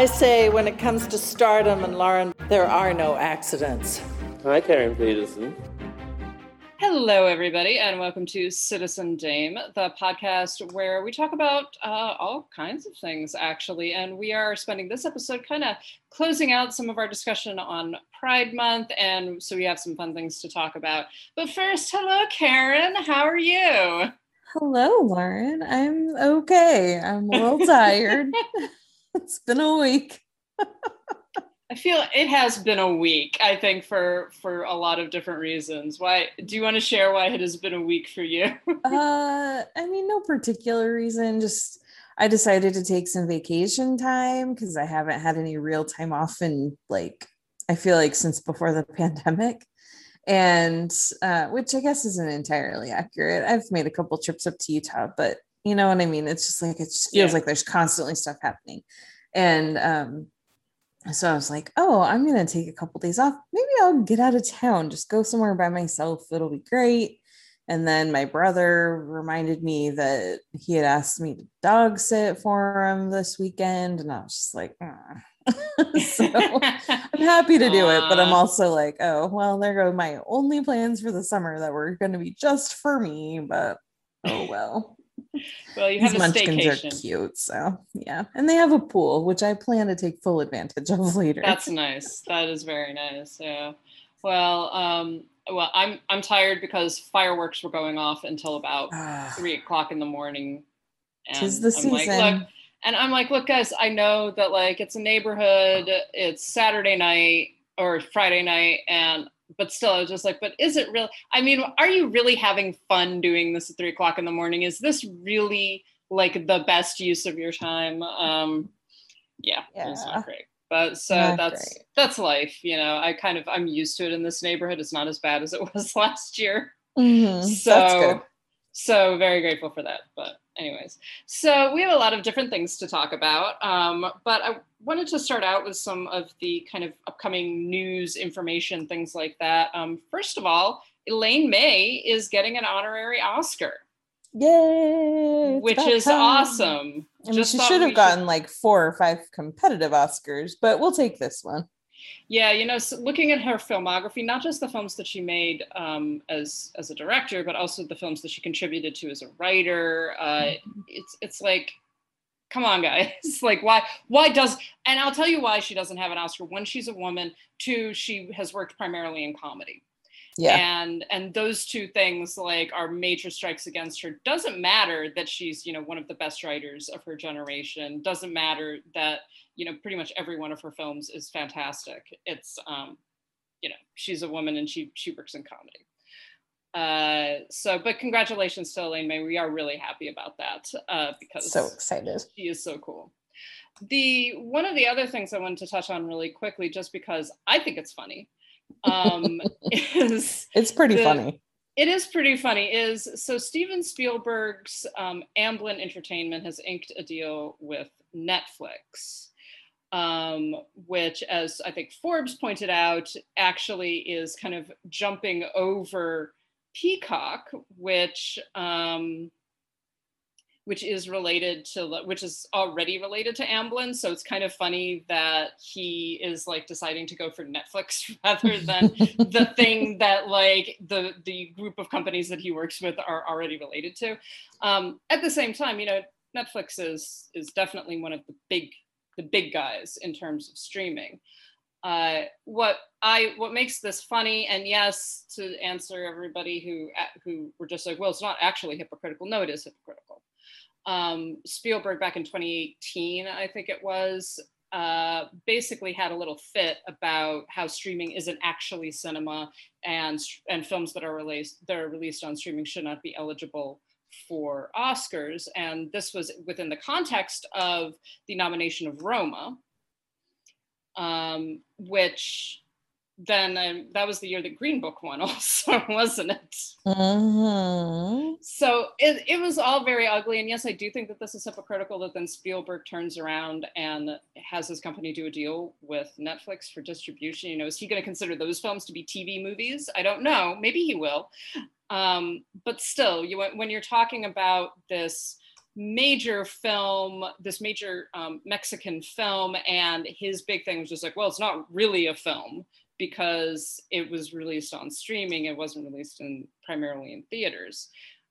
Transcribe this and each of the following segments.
I say when it comes to stardom and Lauren, there are no accidents. Hi, Karen Peterson. Hello, everybody, and welcome to Citizen Dame, the podcast where we talk about uh, all kinds of things, actually. And we are spending this episode kind of closing out some of our discussion on Pride Month, and so we have some fun things to talk about. But first, hello, Karen. How are you? Hello, Lauren. I'm okay. I'm a little tired. it's been a week. I feel it has been a week. I think for for a lot of different reasons. Why do you want to share why it has been a week for you? uh, I mean, no particular reason. Just I decided to take some vacation time because I haven't had any real time off in like I feel like since before the pandemic, and uh, which I guess isn't entirely accurate. I've made a couple trips up to Utah, but you know what I mean. It's just like it just feels yeah. like there's constantly stuff happening, and um so I was like, oh, I'm going to take a couple days off. Maybe I'll get out of town, just go somewhere by myself. It'll be great. And then my brother reminded me that he had asked me to dog sit for him this weekend. And I was just like, ah. so I'm happy to do it, but I'm also like, oh, well, there go my only plans for the summer that were going to be just for me. But oh, well well, you have These a munchkins staycation. are cute, so yeah, and they have a pool, which I plan to take full advantage of later. That's nice. That is very nice. Yeah. Well, um, well, I'm I'm tired because fireworks were going off until about three o'clock in the morning. And Tis the I'm season. like, look, and I'm like, look, guys, I know that like it's a neighborhood, it's Saturday night or Friday night, and but still, I was just like, but is it real? I mean, are you really having fun doing this at three o'clock in the morning? Is this really like the best use of your time? Um, yeah, Yeah. it's not great. But so Not that's great. that's life, you know. I kind of I'm used to it in this neighborhood. It's not as bad as it was last year. Mhm, So That's good. so very grateful for that. But anyways, so we have a lot of different things to talk about. Um, but I wanted to start out with some of the kind of upcoming news, information, things like that. Um, first of all, Elaine May is getting an honorary Oscar, Yay! which is time. awesome. I mean, Just she should have gotten like four or five competitive Oscars, but we'll take this one. Yeah, you know, so looking at her filmography, not just the films that she made um, as as a director, but also the films that she contributed to as a writer. Uh, it's it's like, come on, guys! like, why why does? And I'll tell you why she doesn't have an Oscar. One, she's a woman. Two, she has worked primarily in comedy. Yeah. And and those two things like are major strikes against her. Doesn't matter that she's you know one of the best writers of her generation. Doesn't matter that you know pretty much every one of her films is fantastic. It's um, you know she's a woman and she she works in comedy. Uh, so but congratulations to Elaine May. We are really happy about that uh, because So excited. she is so cool. The one of the other things I wanted to touch on really quickly, just because I think it's funny, um, is It's pretty the- funny. it is pretty funny. Is so Steven Spielberg's um, Amblin Entertainment has inked a deal with Netflix, um, which, as I think Forbes pointed out, actually is kind of jumping over Peacock, which um, which is related to which is already related to Amblin. So it's kind of funny that he is like deciding to go for Netflix rather than the thing that like the the group of companies that he works with are already related to. Um, at the same time, you know, Netflix is is definitely one of the big the big guys in terms of streaming. Uh, what I what makes this funny, and yes, to answer everybody who who were just like, well, it's not actually hypocritical. No, it is hypocritical. Um, Spielberg back in 2018, I think it was, uh, basically had a little fit about how streaming isn't actually cinema, and and films that are released that are released on streaming should not be eligible for Oscars. And this was within the context of the nomination of Roma, um, which then um, that was the year the Green Book won, also, wasn't it? Mhm. So it, it was all very ugly. And yes, I do think that this is hypocritical that then Spielberg turns around and has his company do a deal with Netflix for distribution. You know, is he going to consider those films to be TV movies? I don't know. Maybe he will. Um, but still, you when you're talking about this major film, this major um, Mexican film, and his big thing was just like, well, it's not really a film because it was released on streaming. It wasn't released in primarily in theaters.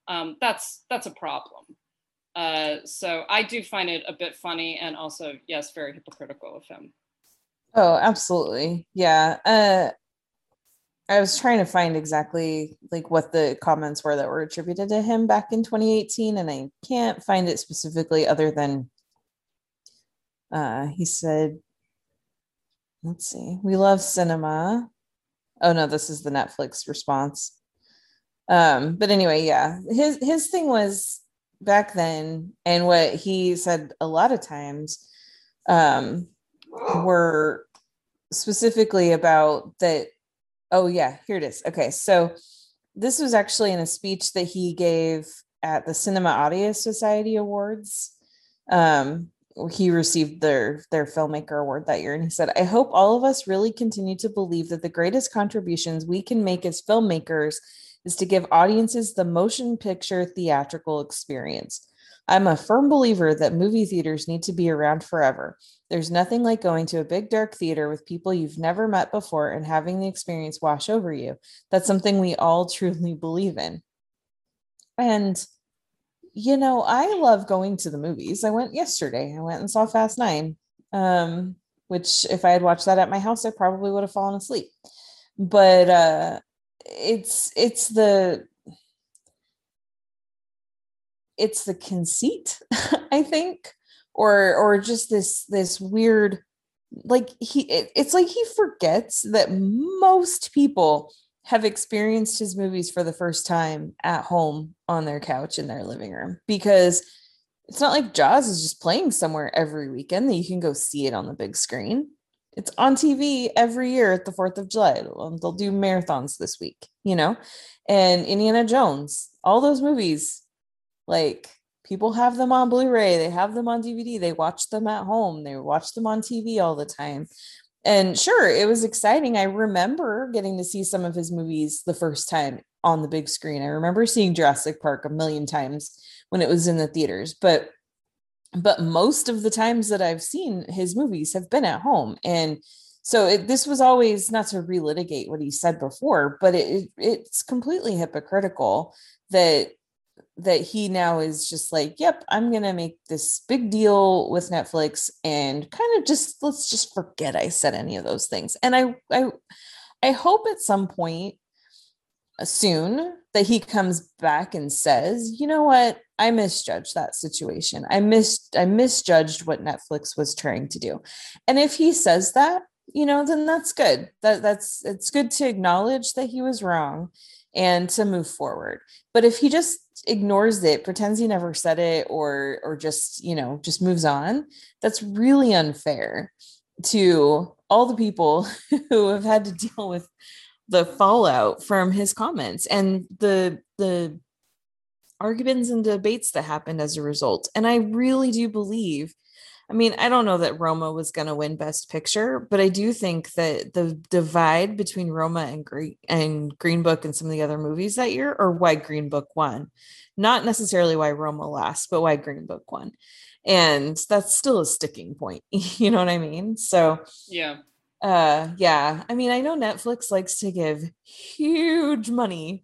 Um, that's that's a problem. Uh, so I do find it a bit funny and also, yes, very hypocritical of him. Oh, absolutely. Yeah. Uh I was trying to find exactly like what the comments were that were attributed to him back in 2018 and I can't find it specifically other than uh he said let's see. We love cinema. Oh no, this is the Netflix response. Um but anyway, yeah. His his thing was back then and what he said a lot of times um were specifically about that oh yeah here it is. Okay so this was actually in a speech that he gave at the cinema audio society awards. Um he received their their filmmaker award that year and he said i hope all of us really continue to believe that the greatest contributions we can make as filmmakers is to give audiences the motion picture theatrical experience I'm a firm believer that movie theaters need to be around forever. There's nothing like going to a big dark theater with people you've never met before and having the experience wash over you. That's something we all truly believe in. And, you know, I love going to the movies. I went yesterday, I went and saw Fast Nine, um, which if I had watched that at my house, I probably would have fallen asleep. But, uh, it's it's the it's the conceit i think or or just this this weird like he it, it's like he forgets that most people have experienced his movies for the first time at home on their couch in their living room because it's not like jaws is just playing somewhere every weekend that you can go see it on the big screen. It's on tv every year at the 4th of july. They'll do marathons this week you know and indiana jones all those movies like people have them on Blu-ray, they have them on DVD, they watch them at home, they watch them on TV all the time. And sure, it was exciting. I remember getting to see some of his movies the first time on the big screen. I remember seeing Jurassic Park a million times when it was in the theaters, but but most of the times that I've seen his movies have been at home and so it, this was always not to relitigate what he said before, but it, it it's completely hypocritical that that he now is just like, yep, I'm going to make this big deal with Netflix and kind of just let's just forget I said any of those things. And I I I hope at some point uh, soon that he comes back and says, "You know what? I misjudged that situation. I missed I misjudged what Netflix was trying to do." And if he says that, you know, then that's good. That that's it's good to acknowledge that he was wrong and to move forward. But if he just ignores it, pretends he never said it or or just, you know, just moves on, that's really unfair to all the people who have had to deal with the fallout from his comments and the the arguments and debates that happened as a result. And I really do believe I mean, I don't know that Roma was going to win Best Picture, but I do think that the divide between Roma and Green and Green Book and some of the other movies that year, or why Green Book won, not necessarily why Roma lost, but why Green Book won, and that's still a sticking point. You know what I mean? So yeah, uh, yeah. I mean, I know Netflix likes to give huge money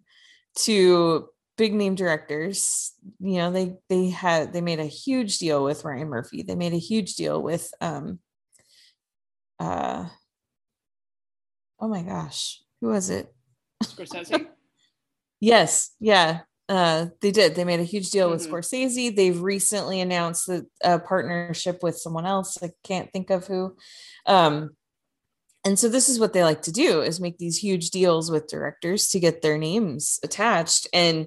to big name directors you know they they had they made a huge deal with ryan murphy. They made a huge deal with um uh oh my gosh who was it? Scorsese. yes yeah uh they did. They made a huge deal with Mhm. scorsese. They've recently announced that a partnership with someone else. I can't think of who. Um and so this is what they like to do is make these huge deals with directors to get their names attached. And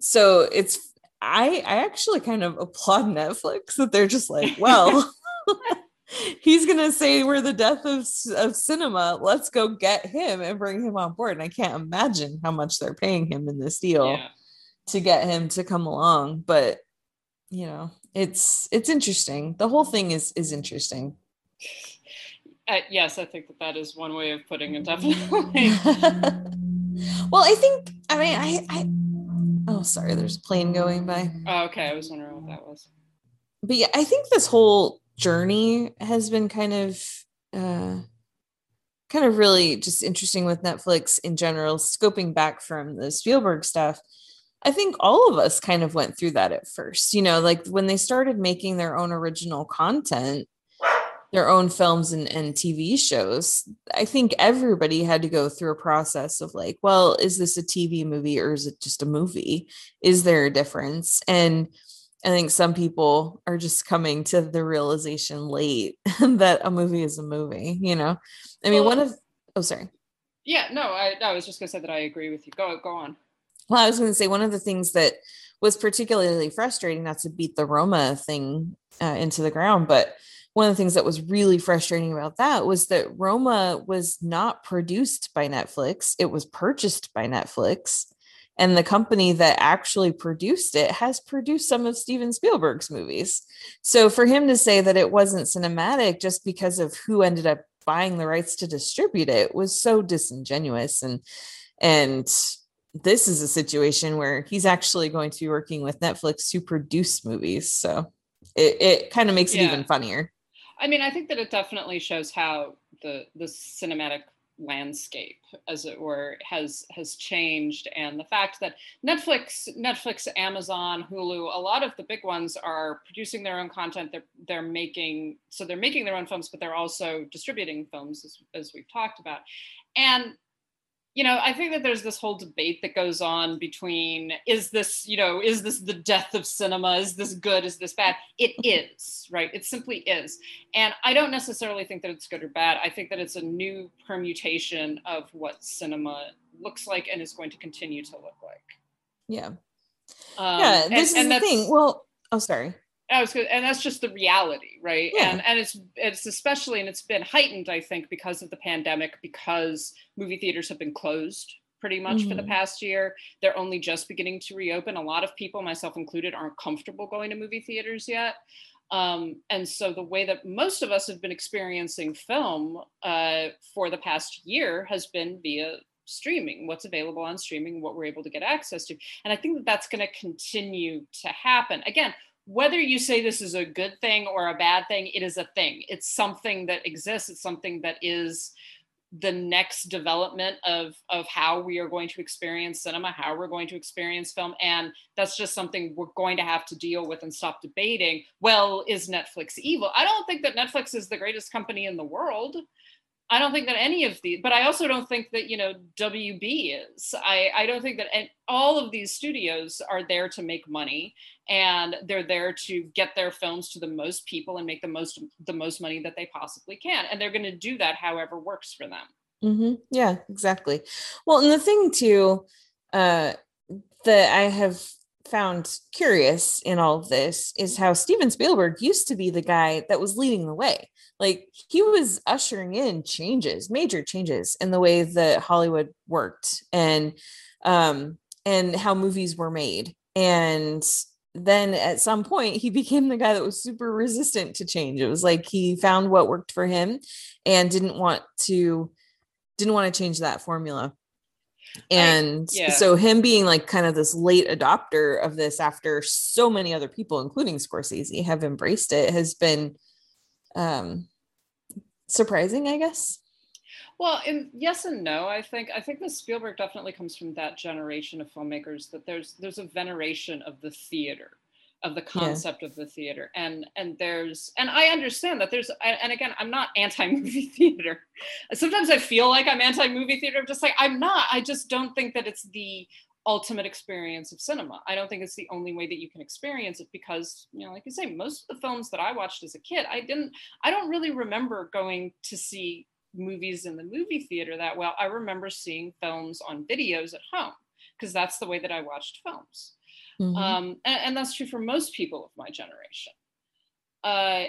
so it's i i actually kind of applaud netflix that they're just like well he's gonna say we're the death of, of cinema. Let's go get him and bring him on board. And i can't imagine how much they're paying him in this deal Yeah. to get him to come along. But you know it's it's interesting. The whole thing is is interesting Uh, yes, I think that that is one way of putting it. Definitely. well i think i mean i i oh sorry there's a plane going by oh, okay, I was wondering what that was. but yeah i think this whole journey has been kind of uh kind of really just interesting with netflix in general scoping back from the spielberg stuff i think all of us kind of went through that at first you know like when they started making their own original content their own films and, and tv shows i think everybody had to go through a process of like well is this a tv movie or is it just a movie is there a difference and I think some people are just coming to the realization late that a movie is a movie, you know. I mean, Well- one of oh sorry. Yeah, no, I, I was just gonna say that I agree with you. Go, go on. Well, I was going to say one of the things that was particularly frustrating, not to beat the Roma thing uh, into the ground, but one of the things that was really frustrating about that was that Roma was not produced by Netflix; it was purchased by Netflix, and the company that actually produced it has produced some of Steven Spielberg's movies. So for him to say that it wasn't cinematic just because of who ended up buying the rights to distribute it was so disingenuous and and this is a situation where he's actually going to be working with Netflix to produce movies. So it, it kind of makes it even funnier. I mean, I think that it definitely shows how the the cinematic landscape, as it were, has has changed, and the fact that Netflix, Netflix, Amazon, Hulu, a lot of the big ones are producing their own content. They're they're making so they're making their own films, but they're also distributing films, as, as we've talked about, and you know, I think that there's this whole debate that goes on between is this, you know, is this the death of cinema? Is this good? Is this bad? It is, right? It simply is. And I don't necessarily think that it's good or bad. I think that it's a new permutation of what cinema looks like and is going to continue to look like. Yeah. Um, yeah. This and is the thing. Well, oh, sorry. I was good, and that's just the reality, right? Yeah. And and it's it's especially and it's been heightened, I think, because of the pandemic, because movie theaters have been closed pretty much for the Mhm. past year. They're only just beginning to reopen. A lot of people, myself included, aren't comfortable going to movie theaters yet. Um, and so the way that most of us have been experiencing film uh, for the past year has been via streaming what's available on streaming what we're able to get access to and i think that that's going to continue to happen again whether you say this is a good thing or a bad thing, it is a thing. It's something that exists. It's something that is the next development of of how we are going to experience cinema, how we're going to experience film, and that's just something we're going to have to deal with and stop debating. Well, is Netflix evil? I don't think that Netflix is the greatest company in the world. I don't think that any of these, but I also don't think that you know WB is. I I don't think that all of these studios are there to make money and they're there to get their films to the most people and make the most the most money that they possibly can and they're going to do that however works for them hmm Yeah, exactly. Well, and the thing too uh, that I have found curious in all of this is how Steven Spielberg used to be the guy that was leading the way. Like he was ushering in changes, major changes in the way that Hollywood worked and um and how movies were made. And then at some point he became the guy that was super resistant to change. It was like he found what worked for him and didn't want to didn't want to change that formula. And yeah. so him being like kind of this late adopter of this after so many other people, including Scorsese, have embraced it has been um surprising, I guess. well and yes and no i think i think that spielberg definitely comes from that generation of filmmakers that there's there's a veneration of the theater of the concept of the theater. And and there's and i understand that there's and again i'm not anti-movie theater. Sometimes i feel like i'm anti-movie theater. I'm just like i'm not. I just don't think that it's the ultimate experience of cinema. I don't think it's the only way that you can experience it because you know like you say most of the films that i watched as a kid i didn't i don't really remember going to see movies in the movie theater that well. I remember seeing films on videos at home because that's the way that i watched films Mhm. um, and, and that's true for most people of my generation. Uh,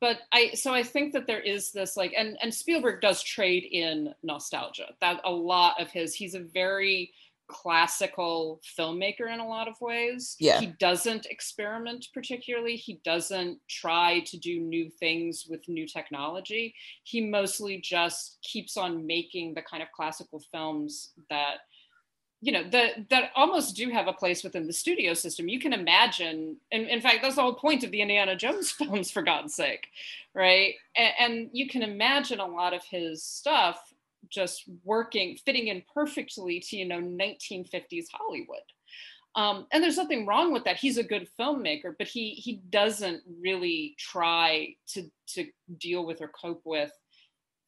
but I so I think that there is this like and and Spielberg does trade in nostalgia. That a lot of his he's a very classical filmmaker in a lot of ways. Yeah. He doesn't experiment particularly. He doesn't try to do new things with new technology. He mostly just keeps on making the kind of classical films that you know that that almost do have a place within the studio system. You can imagine and in fact that's the whole point of the indiana jones films for god's sake right? And, and, you can imagine a lot of his stuff just working fitting in perfectly to you know 1950s hollywood. Um, and there's nothing wrong with that. He's a good filmmaker but he he doesn't really try to to deal with or cope with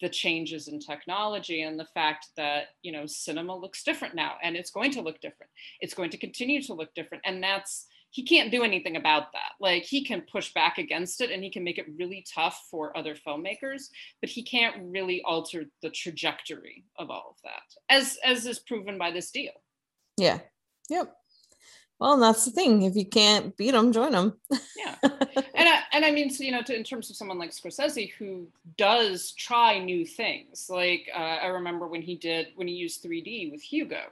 the changes in technology and the fact that you know cinema looks different now and it's going to look different. It's going to continue to look different and that's he can't do anything about that. Like he can push back against it and he can make it really tough for other filmmakers but he can't really alter the trajectory of all of that as as is proven by this deal. Yeah. Yep well, that's the thing. If you can't beat them, join them. yeah, and I, and I mean, so, you know, to, in terms of someone like Scorsese who does try new things. Like uh, I remember when he did when he used 3D with Hugo,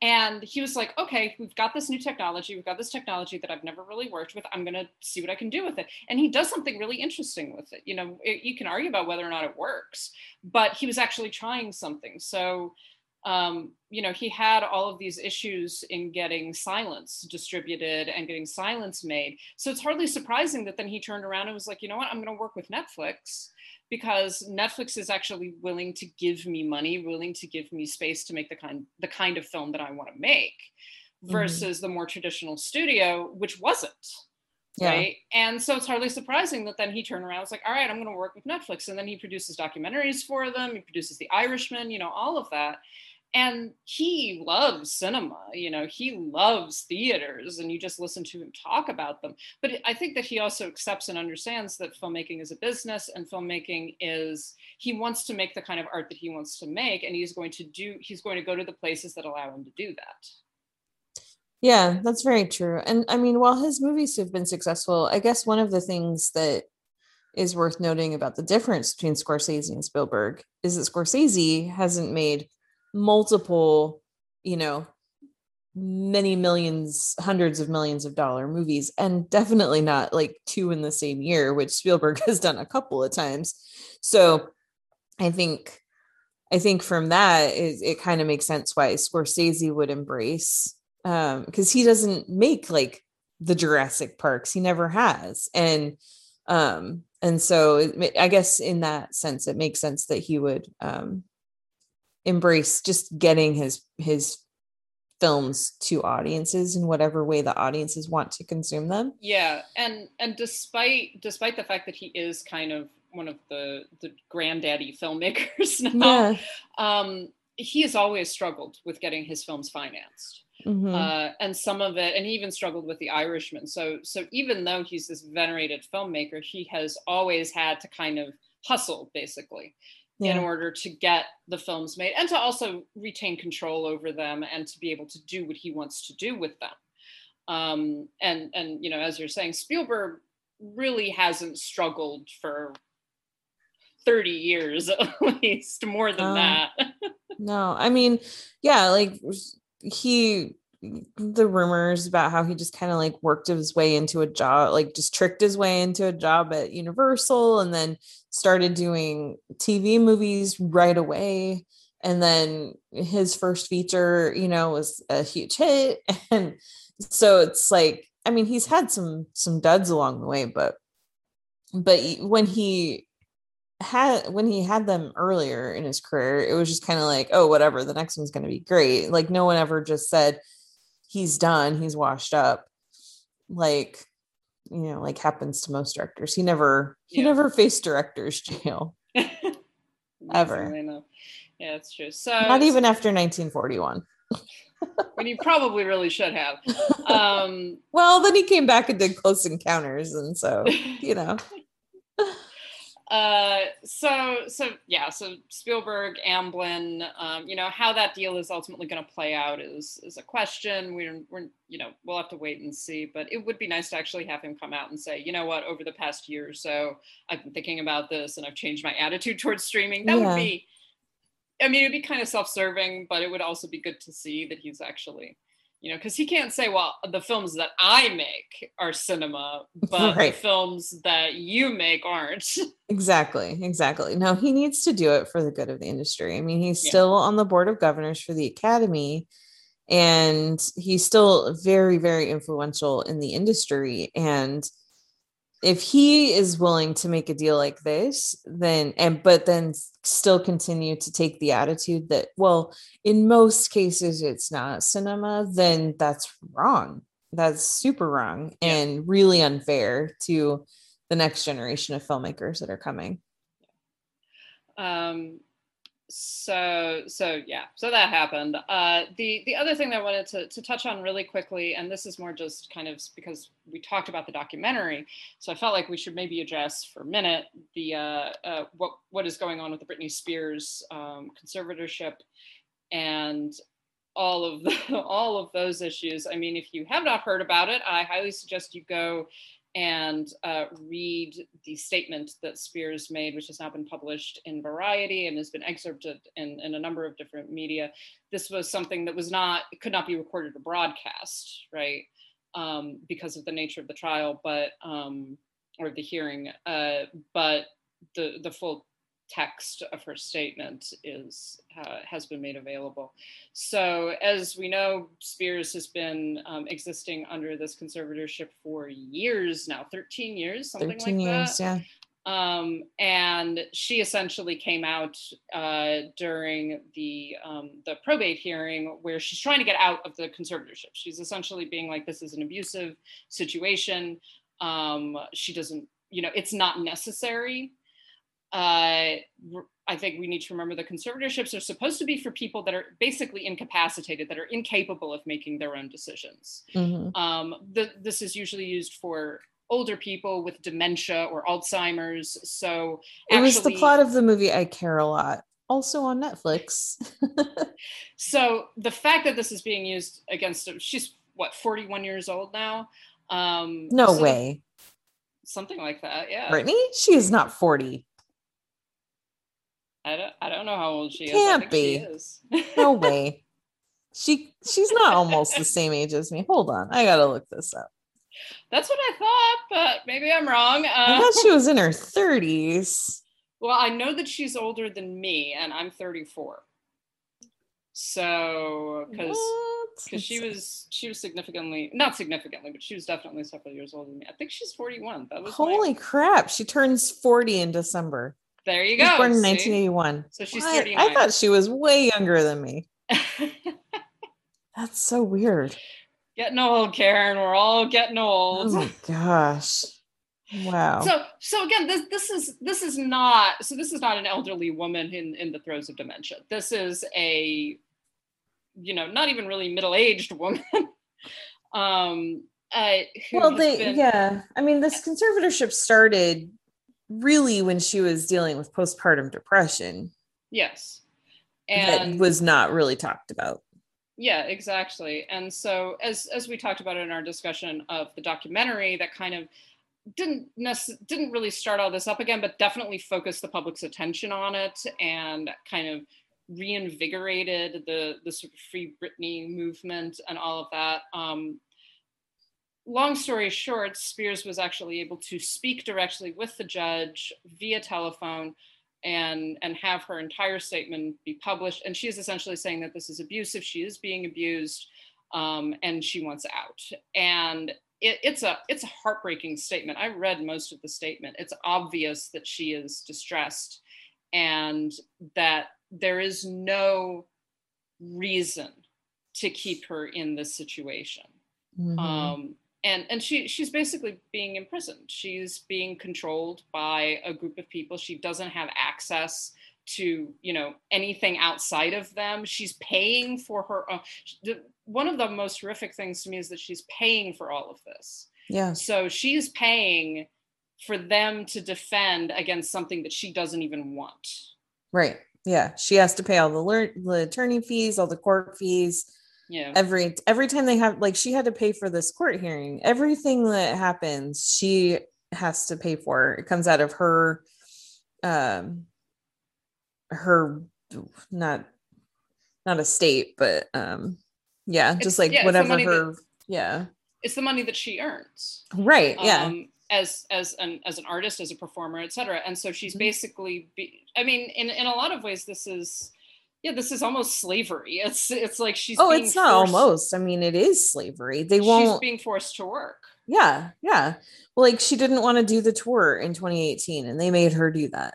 and he was like, "Okay, we've got this new technology. We've got this technology that I've never really worked with. I'm gonna see what I can do with it." And he does something really interesting with it. You know, it, you can argue about whether or not it works, but he was actually trying something. So um, you know, he had all of these issues in getting silence distributed and getting silence made. So it's hardly surprising that then he turned around and was like, you know what, I'm going to work with Netflix because Netflix is actually willing to give me money, willing to give me space to make the kind the kind of film that I want to make, mm-hmm. versus mm-hmm. the more traditional studio, which wasn't. Yeah. Right. And so it's hardly surprising that then he turned around and was like, all right, I'm going to work with Netflix. And then he produces documentaries for them. He produces The Irishman, you know, all of that and he loves cinema you know he loves theaters and you just listen to him talk about them. But i think that he also accepts and understands that filmmaking is a business and filmmaking is he wants to make the kind of art that he wants to make and he's going to do he's going to go to the places that allow him to do that. Yeah that's very true. And i mean while his movies have been successful i guess one of the things that is worth noting about the difference between Scorsese and Spielberg is that Scorsese hasn't made multiple, you know, many millions, hundreds of millions of dollar movies, and definitely not like two in the same year, which Spielberg has done a couple of times. So I think I think from that it, it kind of makes sense why Scorsese would embrace um because he doesn't make like the Jurassic Parks. He never has. And um and so it, I guess in that sense it makes sense that he would um embrace just getting his his films to audiences in whatever way the audiences want to consume them yeah and and despite despite the fact that he is kind of one of the the granddaddy filmmakers now yeah. um he has always struggled with getting his films financed mm-hmm. uh, and some of it and he even struggled with the irishman so so even though he's this venerated filmmaker he has always had to kind of hustle basically yeah. in order to get the films made and to also retain control over them and to be able to do what he wants to do with them. Um, and and you know, as you're saying, Spielberg really hasn't struggled for 30 years at least, more than um, that. no, I mean, yeah, like he the rumors about how he just kind of like worked his way into a job, like just tricked his way into a job at Universal and then started doing TV movies right away. And then his first feature, you know, was a huge hit. And so it's like, I mean, he's had some some duds along the way, but but when he had when he had them earlier in his career, it was just kind of like, oh, whatever, the next one's going to be great. Like no one ever just said, he's done, he's washed up. Like, you know, like happens to most directors. He never he yeah. never faced director's jail. ever. Yeah, it's true. So not even after 1941. when he probably really should have. Um, well, then he came back and did Close Encounters, and so you know. Uh, so so yeah, so Spielberg, Amblin, um, you know how that deal is ultimately going to play out is is a question. We're we're you know we'll have to wait and see. But it would be nice to actually have him come out and say, you know what, over the past year or so, I've been thinking about this and I've changed my attitude towards streaming. That Yeah. would be. I mean, it'd be kind of self-serving, but it would also be good to see that he's actually, you know, because he can't say, "Well, the films that I make are cinema, but Right. the films that you make aren't." Exactly, exactly. No, he needs to do it for the good of the industry. I mean, he's Yeah. still on the board of governors for the Academy, and he's still very, very influential in the industry. And if he is willing to make a deal like this, then and but then still continue to take the attitude that, well, in most cases it's not cinema, then that's wrong. That's super wrong Yeah. and really unfair to the next generation of filmmakers that are coming. um so so yeah so that happened. Uh the the other thing that i wanted to, to touch on really quickly and this is more just kind of because we talked about the documentary so i felt like we should maybe address for a minute the uh, uh what what is going on with the britney spears um conservatorship and all of the, all of those issues. I mean if you have not heard about it i highly suggest you go and uh, read the statement that Spears made, which has now been published in Variety and has been excerpted in, in a number of different media. This was something that was not, could not be recorded or broadcast, right? Um, because of the nature of the trial, but, um, or the hearing, uh, but the, the full text of her statement is uh, has been made available. So as we know, Spears has been um, existing under this conservatorship for years now, 13 years, something 13 like years, that. yeah. Um, and she essentially came out uh, during the um, the probate hearing where she's trying to get out of the conservatorship. She's essentially being like, "This is an abusive situation. Um, she doesn't, you know, it's not necessary." Uh, I think we need to remember the conservatorships are supposed to be for people that are basically incapacitated, that are incapable of making their own decisions. Mhm. Um, the, this is usually used for older people with dementia or Alzheimer's. So It was the plot of the movie I Care a Lot, also on Netflix. So the fact that this is being used against she's what 41 years old now. Um, no so way. something like that. Yeah, Britney? She is not 40. I don't. I don't know how old she is. Can't I think she be. is. No way. She she's not almost the same age as me. Hold on. I gotta look this up. That's what I thought, but maybe I'm wrong. I Uh, thought she was in her 30s. well, I know that she's older than me, and I'm 34. So, because because she was she was significantly not significantly, but she was definitely several years older than me. I think she's 41. That was my- Holy crap. She turns 40 in December. There you go. born in see? 1981. So she's What? 39. I thought she was way younger than me. That's so weird. getting old, Karen. We're all getting old. Oh my gosh. Wow. So so again, this this is this is not so this is not an elderly woman in in the throes of dementia. This is a you know not even really middle aged woman. um, uh, well they been- yeah i mean this conservatorship started really when she was dealing with postpartum depression yes, that and was not really talked about Yeah, exactly. And so as as we talked about in our discussion of the documentary, that kind of didn't necess- didn't really start all this up again, but definitely focused the public's attention on it and kind of reinvigorated the the sort of free Britney movement and all of that. Um, long story short, Spears was actually able to speak directly with the judge via telephone and and have her entire statement be published. And she is essentially saying that this is abusive. She is being abused, um, and she wants out. And it, it's a it's a heartbreaking statement. I read most of the statement. It's obvious that she is distressed, and that there is no reason to keep her in this situation Mhm. um, and and she she's basically being imprisoned. She's being controlled by a group of people. She doesn't have access to you know anything outside of them. She's paying for her. One of the most horrific things to me is that she's paying for all of this. yeah So she's paying for them to defend against something that she doesn't even want. Right. Yeah. She has to pay all the, lear- the attorney fees, all the court fees. Yeah. Every every time they have like she had to pay for this court hearing. Everything that happens, she has to pay for. It comes out of her um her not not a state, but um yeah, It's- just like yeah, whatever money that- yeah. It's the money that she earns. Right. Yeah. um, as as an as an artist, as a performer, etc. And so she's Mhm. basically, be, I mean, in in a lot of ways, this is, yeah, this is almost slavery. It's it's like she's oh, being it's not forced- almost. I mean, it is slavery. They she's won't being forced to work. Yeah, yeah. Well, like she didn't want to do the tour in 2018 and they made her do that.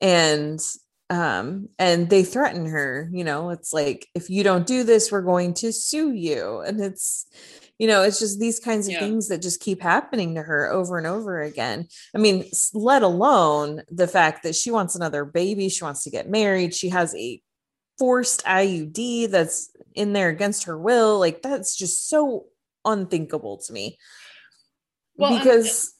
And um and they threaten her, you know, it's like if you don't do this, we're going to sue you. And it's you know, it's just these kinds of Yeah. things that just keep happening to her over and over again. I mean, let alone the fact that she wants another baby, she wants to get married, she has a forced IUD that's in there against her will. Like that's just so unthinkable to me Well, and- because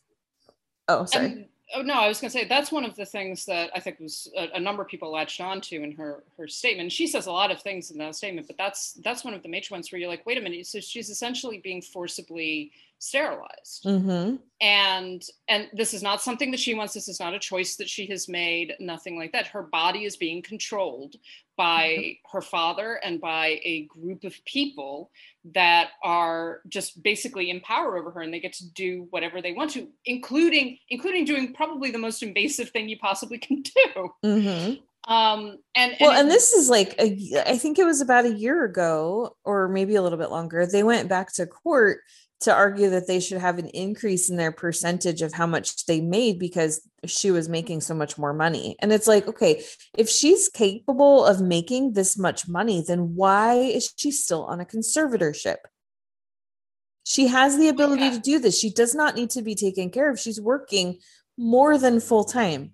oh sorry And, oh no, I was going to say that's one of the things that I think was a, a number of people latched onto in her her statement. She says a lot of things in that statement, but that's that's one of the major ones where you're like, wait a minute. So she's essentially being forcibly sterilized, mm-hmm. and and this is not something that she wants. This is not a choice that she has made. Nothing like that. Her body is being controlled by her father and by a group of people that are just basically in power over her and they get to do whatever they want to including including doing probably the most invasive thing you possibly can do Mm-hmm. um and well and this is like a, i think it was about a year ago or maybe a little bit longer they went back to court to argue that they should have an increase in their percentage of how much they made because she was making so much more money. And it's like okay if she's capable of making this much money then why is she still on a conservatorship? She has the ability yeah. to do this. She does not need to be taken care of. She's working more than full time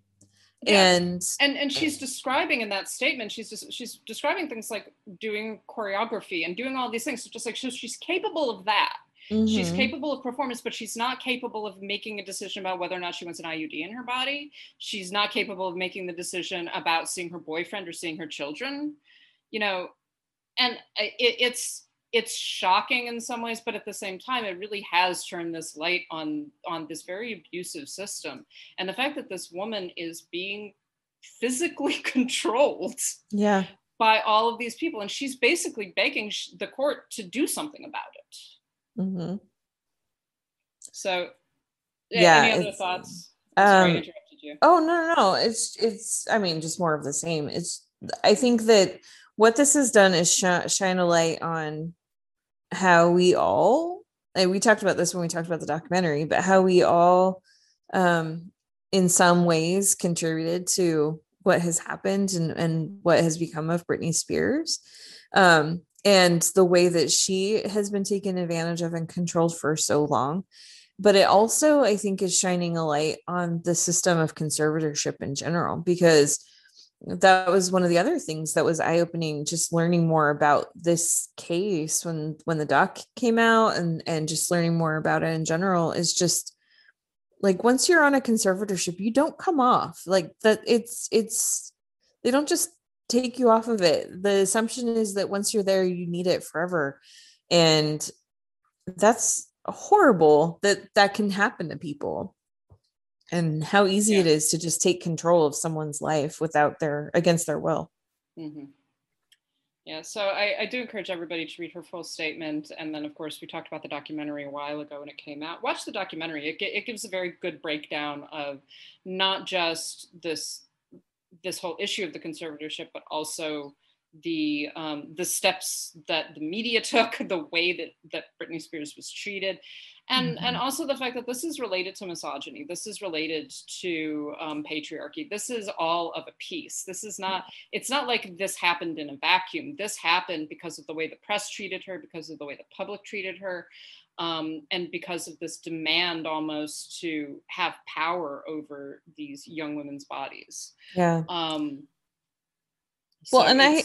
Yeah. and and and she's describing in that statement she's just she's describing things like doing choreography and doing all these things. So just like she's, she's capable of that she's Mhm. capable of performance but she's not capable of making a decision about whether or not she wants an iud in her body. She's not capable of making the decision about seeing her boyfriend or seeing her children you know? And it, it's it's shocking in some ways but at the same time it really has turned this light on on this very abusive system. And the fact that this woman is being physically controlled yeah. by all of these people and she's basically begging the court to do something about it hmm so Yeah, any other thoughts I'm sorry i um, interrupted you Oh no, no, no. It's it's. I mean, just more of the same. It's. I think that what this has done is sh- shine a light on how we all. And we talked about this when we talked about the documentary, but how we all, um, in some ways, contributed to what has happened and and what has become of Britney Spears, um, and the way that she has been taken advantage of and controlled for so long. But it also i think is shining a light on the system of conservatorship in general because that was one of the other things that was eye-opening just learning more about this case when when the doc came out and and just learning more about it in general is just like once you're on a conservatorship you don't come off. Like that it's it's they don't just take you off of it the assumption is that once you're there you need it forever and that's horrible that that can happen to people and how easy it Yeah. is to just take control of someone's life without their against their will hmm Yeah, so I, I do encourage everybody to read her full statement. And then, of course, we talked about the documentary a while ago when it came out. Watch the documentary. It, it gives a very good breakdown of not just this this whole issue of the conservatorship, but also the um, the steps that the media took, the way that that Britney Spears was treated, and and also the fact that this is related to misogyny. This is related to um, patriarchy. This is all of a piece. This is not it's not like this happened in a vacuum. This happened because of the way the press treated her, because of the way the public treated her, um, and because of this demand almost to have power over these young women's bodies. yeah Um, Well, and I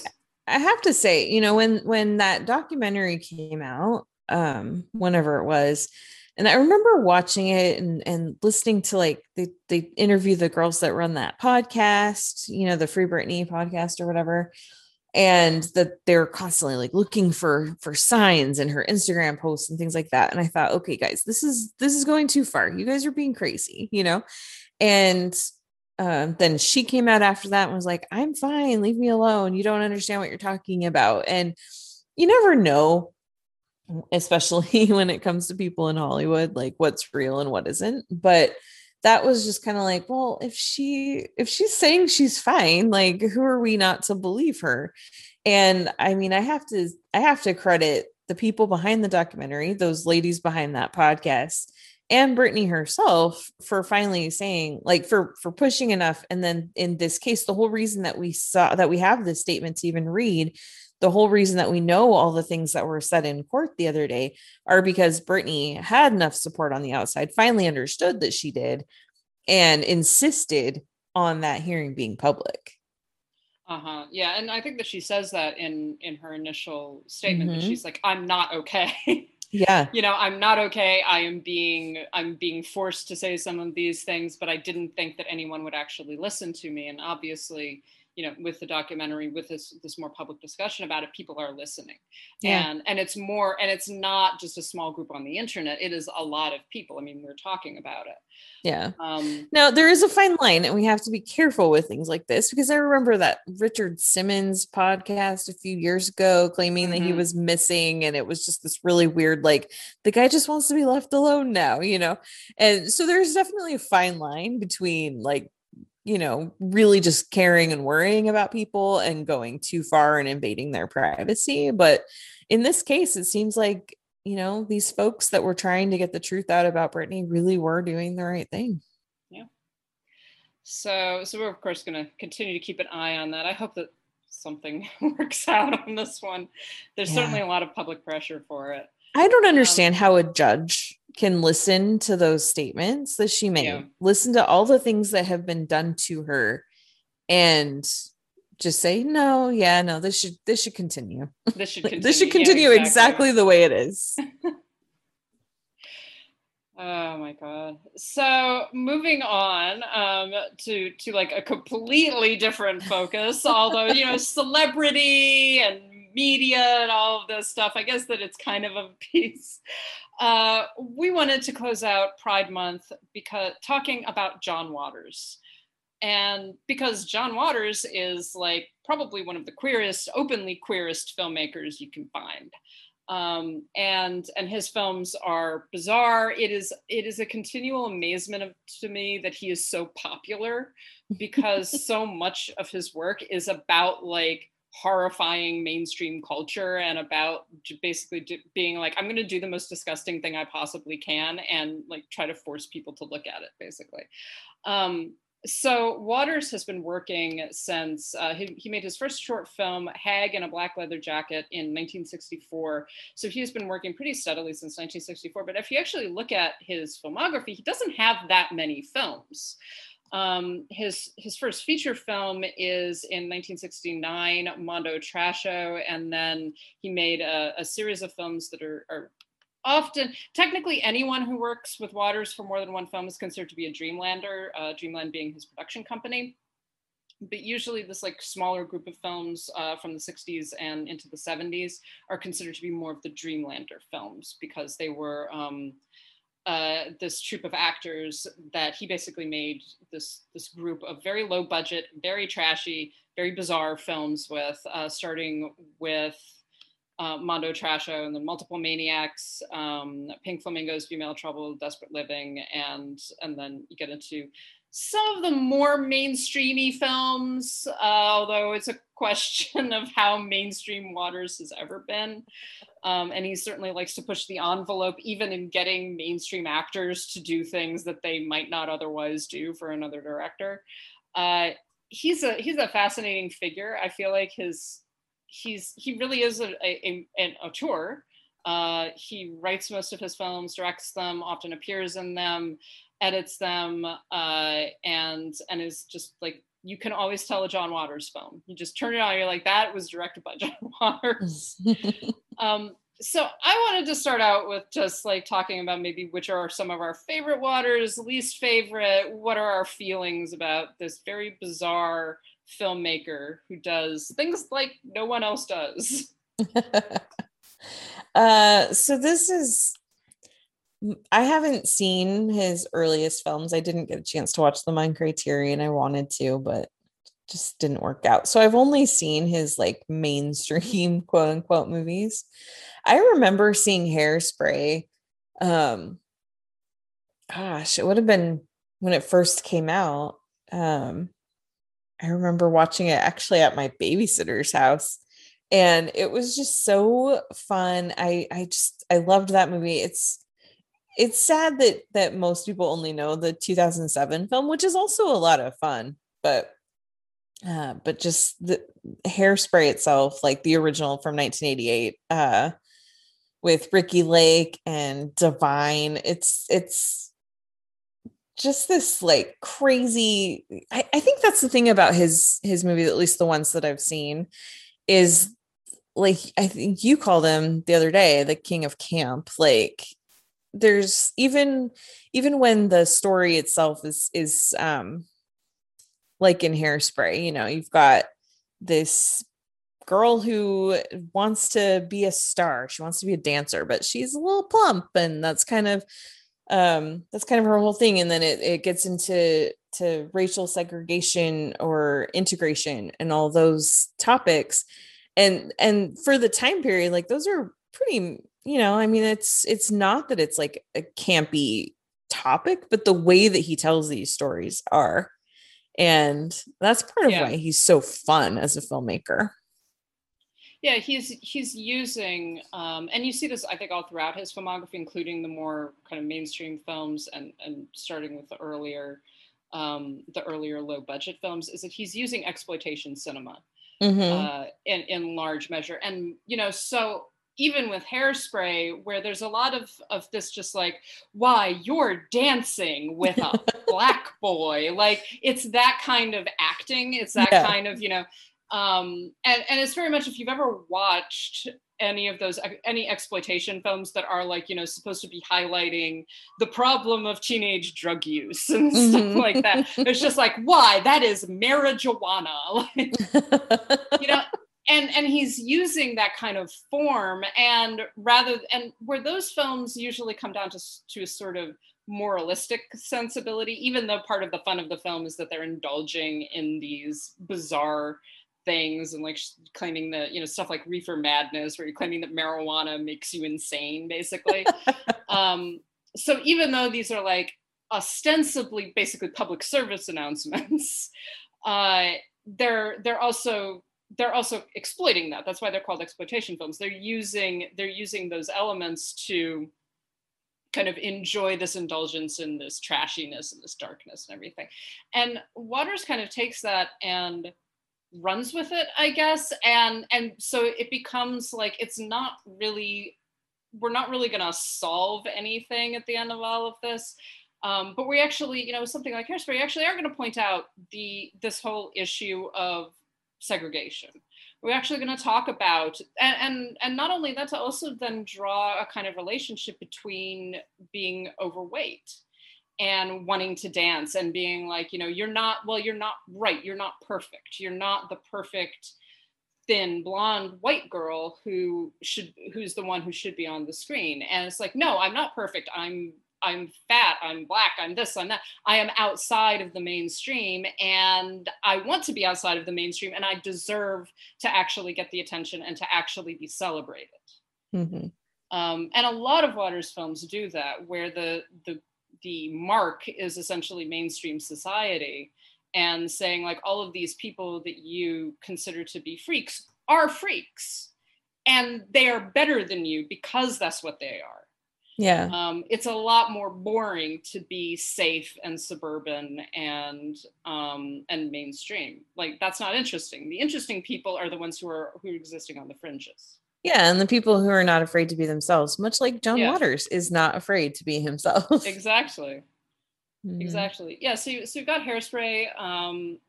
I have to say, you know, when when that documentary came out, um, whenever it was, And I remember watching it and, and listening to like they, they interview the girls that run that podcast, you know, the Free Britney podcast or whatever. And that they're constantly like looking for for signs in her Instagram posts and things like that. And I thought, okay, guys, this is this is going too far. You guys are being crazy, you know? And um, then she came out after that and was like, I'm fine, leave me alone. You don't understand what you're talking about. And you never know especially when it comes to people in Hollywood, like what's real and what isn't. But that was just kind of like, well, if she if she's saying she's fine, like who are we not to believe her? And I mean, I have to I have to credit the people behind the documentary, those ladies behind that podcast, and Britney herself for finally saying like for for pushing enough and then in this case the whole reason that we saw that we have this statement to even read the whole reason that we know all the things that were said in court the other day are because Britney had enough support on the outside, finally understood that she did, and insisted on that hearing being public. Uh-huh. Yeah. And I think that she says that in in her initial statement mm-hmm. that she's like, I'm not okay. yeah. you know, I'm not okay. I am being I'm being forced to say some of these things, but I didn't think that anyone would actually listen to me. And obviously, you know with the documentary with this this more public discussion about it people are listening yeah. and and it's more and it's not just a small group on the internet it is a lot of people i mean we're talking about it yeah um now there is a fine line and we have to be careful with things like this because i remember that richard simmons podcast a few years ago claiming mm-hmm. that he mm-hmm. was missing and it was just this really weird like the guy just wants to be left alone now you know and so there's definitely a fine line between like you know, really just caring and worrying about people and going too far and invading their privacy. But in this case, it seems like, you know, these folks that were trying to get the truth out about Britney really were doing the right thing. Yeah. So, so we're of course going to continue to keep an eye on that. I hope that something works out on this one. There's yeah. certainly a lot of public pressure for it. I don't um, understand um, how a judge can listen to those statements that she made, yeah. listen to all the things that have been done to her, and just say, no, yeah, no, this should this should continue. This should continue, this should continue yeah, exactly. exactly the way it is. Oh my god. So moving on um, to to like a completely different focus, although you know celebrity and media and all of this stuff. I guess that it's kind of a piece. Uh, we wanted to close out Pride Month because talking about John Waters. And because John Waters is like probably one of the queerest, openly queerest filmmakers you can find. Um, and and his films are bizarre. It is it is a continual amazement of, to me that he is so popular because so much of his work is about like horrifying mainstream culture and about basically being like i'm going to do the most disgusting thing i possibly can and like try to force people to look at it basically. Um, so waters has been working since uh, he, he, made his first short film hag in a black leather jacket in 1964 so he's been working pretty steadily since 1964 but if you actually look at his filmography he doesn't have that many films um, his his first feature film is in 1969, Mondo Trasho, and then he made a, a series of films that are, are, often technically anyone who works with Waters for more than one film is considered to be a Dreamlander. Uh, Dreamland being his production company. But usually, this like smaller group of films uh, from the 60s and into the 70s are considered to be more of the Dreamlander films because they were um, uh, this troupe of actors that he basically made this this group of very low budget, very trashy, very bizarre films with, uh, starting with uh, Mondo Trasho and the Multiple Maniacs, um, Pink Flamingos, Female Trouble, Desperate Living, and and then you get into some of the more mainstreamy films, uh, although it's a question of how mainstream Waters has ever been. Um, and he certainly likes to push the envelope, even in getting mainstream actors to do things that they might not otherwise do for another director. Uh, he's a he's a fascinating figure. I feel like his he's he really is a, a, a auteur. Uh, he writes most of his films, directs them, often appears in them, edits them, uh, and and is just like you can always tell a John Waters film. You just turn it on, you're like, that was directed by John Waters. um, so I wanted to start out with just like talking about maybe which are some of our favorite waters, least favorite. What are our feelings about this very bizarre filmmaker who does things like no one else does? uh, so this is. I haven't seen his earliest films. I didn't get a chance to watch them on Criterion. I wanted to, but just didn't work out. So I've only seen his like mainstream quote unquote movies. I remember seeing Hairspray. Um, gosh, it would have been when it first came out. Um, I remember watching it actually at my babysitter's house, and it was just so fun. I I just I loved that movie. It's it's sad that that most people only know the 2007 film, which is also a lot of fun, but uh, but just the hairspray itself, like the original from 1988, uh, with Ricki Lake and Divine. It's it's just this like crazy. I, I think that's the thing about his his movie, at least the ones that I've seen, is like I think you called him the other day the king of camp. Like there's even even when the story itself is is um like in hairspray, you know, you've got this girl who wants to be a star. She wants to be a dancer, but she's a little plump and that's kind of um that's kind of her whole thing and then it it gets into to racial segregation or integration and all those topics and and for the time period like those are pretty you know i mean it's it's not that it's like a campy topic but the way that he tells these stories are and that's part of yeah. why he's so fun as a filmmaker yeah he's he's using um, and you see this i think all throughout his filmography including the more kind of mainstream films and and starting with the earlier um, the earlier low budget films is that he's using exploitation cinema mm-hmm. uh, in in large measure and you know so even with hairspray where there's a lot of of this just like why you're dancing with a black boy like it's that kind of acting it's that yeah. kind of you know um, and, and it's very much if you've ever watched any of those any exploitation films that are like you know supposed to be highlighting the problem of teenage drug use and mm-hmm. stuff like that it's just like why that is marijuana like, you know and and he's using that kind of form and rather and where those films usually come down to to a sort of moralistic sensibility even though part of the fun of the film is that they're indulging in these bizarre things and like claiming that you know stuff like reefer madness where you're claiming that marijuana makes you insane basically. Um, so even though these are like ostensibly basically public service announcements uh, they're they're also they're also exploiting that. That's why they're called exploitation films. They're using they're using those elements to kind of enjoy this indulgence in this trashiness and this darkness and everything. And waters kind of takes that and runs with it i guess. And and so it becomes like it's not really we're not really going to solve anything at the end of all of this. Um, but we actually you know something like hairspray actually are going to point out the this whole issue of segregation we're actually going to talk about and, and and not only that to also then draw a kind of relationship between being overweight and wanting to dance and being like, you know, you're not, well, you're not right. You're not perfect. You're not the perfect thin blonde white girl who should who's the one who should be on the screen and it's like no i'm not perfect i'm i'm fat i'm black i'm this i'm that. I am outside of the mainstream and i want to be outside of the mainstream and i deserve to actually get the attention and to actually be celebrated. Mm-hmm. um, and a lot of waters films do that where the the the mark is essentially mainstream society and saying like all of these people that you consider to be freaks are freaks and they are better than you because that's what they are yeah um, it's a lot more boring to be safe and suburban and um, and mainstream like that's not interesting the interesting people are the ones who are who are existing on the fringes yeah, and the people who are not afraid to be themselves, much like John yeah. Waters is not afraid to be himself. exactly. Mm-hmm. Exactly. Yeah. So, you, so you've got Hairspray. Um,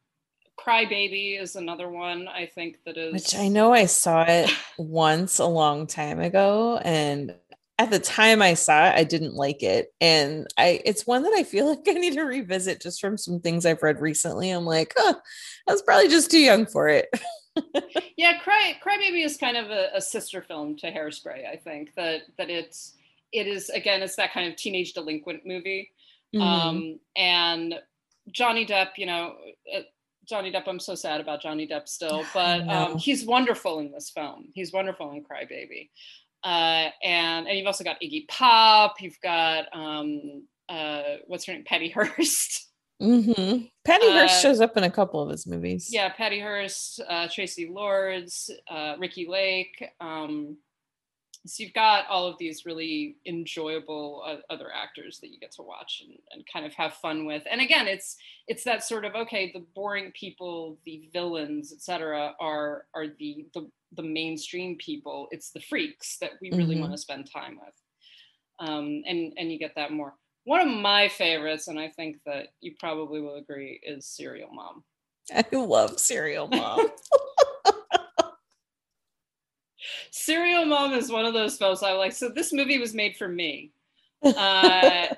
Cry Baby is another one I think that is Which I know I saw it once a long time ago. And at the time I saw it, I didn't like it. And I it's one that I feel like I need to revisit just from some things I've read recently. I'm like, oh, I was probably just too young for it. yeah, Cry Cry Baby is kind of a, a sister film to Hairspray. I think that that it's it is again it's that kind of teenage delinquent movie. Mhm. Um, and Johnny Depp, you know, uh, Johnny Depp. I'm so sad about Johnny Depp still, but um, he's wonderful in this film. He's wonderful in Cry Baby. Uh, and and you've also got Iggy Pop. You've got um, uh, what's her name, Patty Hearst. Mhm. Patty Uh, Hearst shows up in a couple of his movies. Yeah, Patty Hearst, uh, Traci Lords, uh, Ricki Lake. Um, so you've got all of these really enjoyable uh, other actors that you get to watch and, and kind of have fun with. And again, it's it's that sort of okay, the boring people, the villains, etc., are are the, the the mainstream people. It's the freaks that we really Mhm. want to spend time with. Um, and and you get that more. One of my favorites, and I think that you probably will agree, is Serial Mom. I love Serial Mom. Serial Mom is one of those films I like. So this movie was made for me. Uh,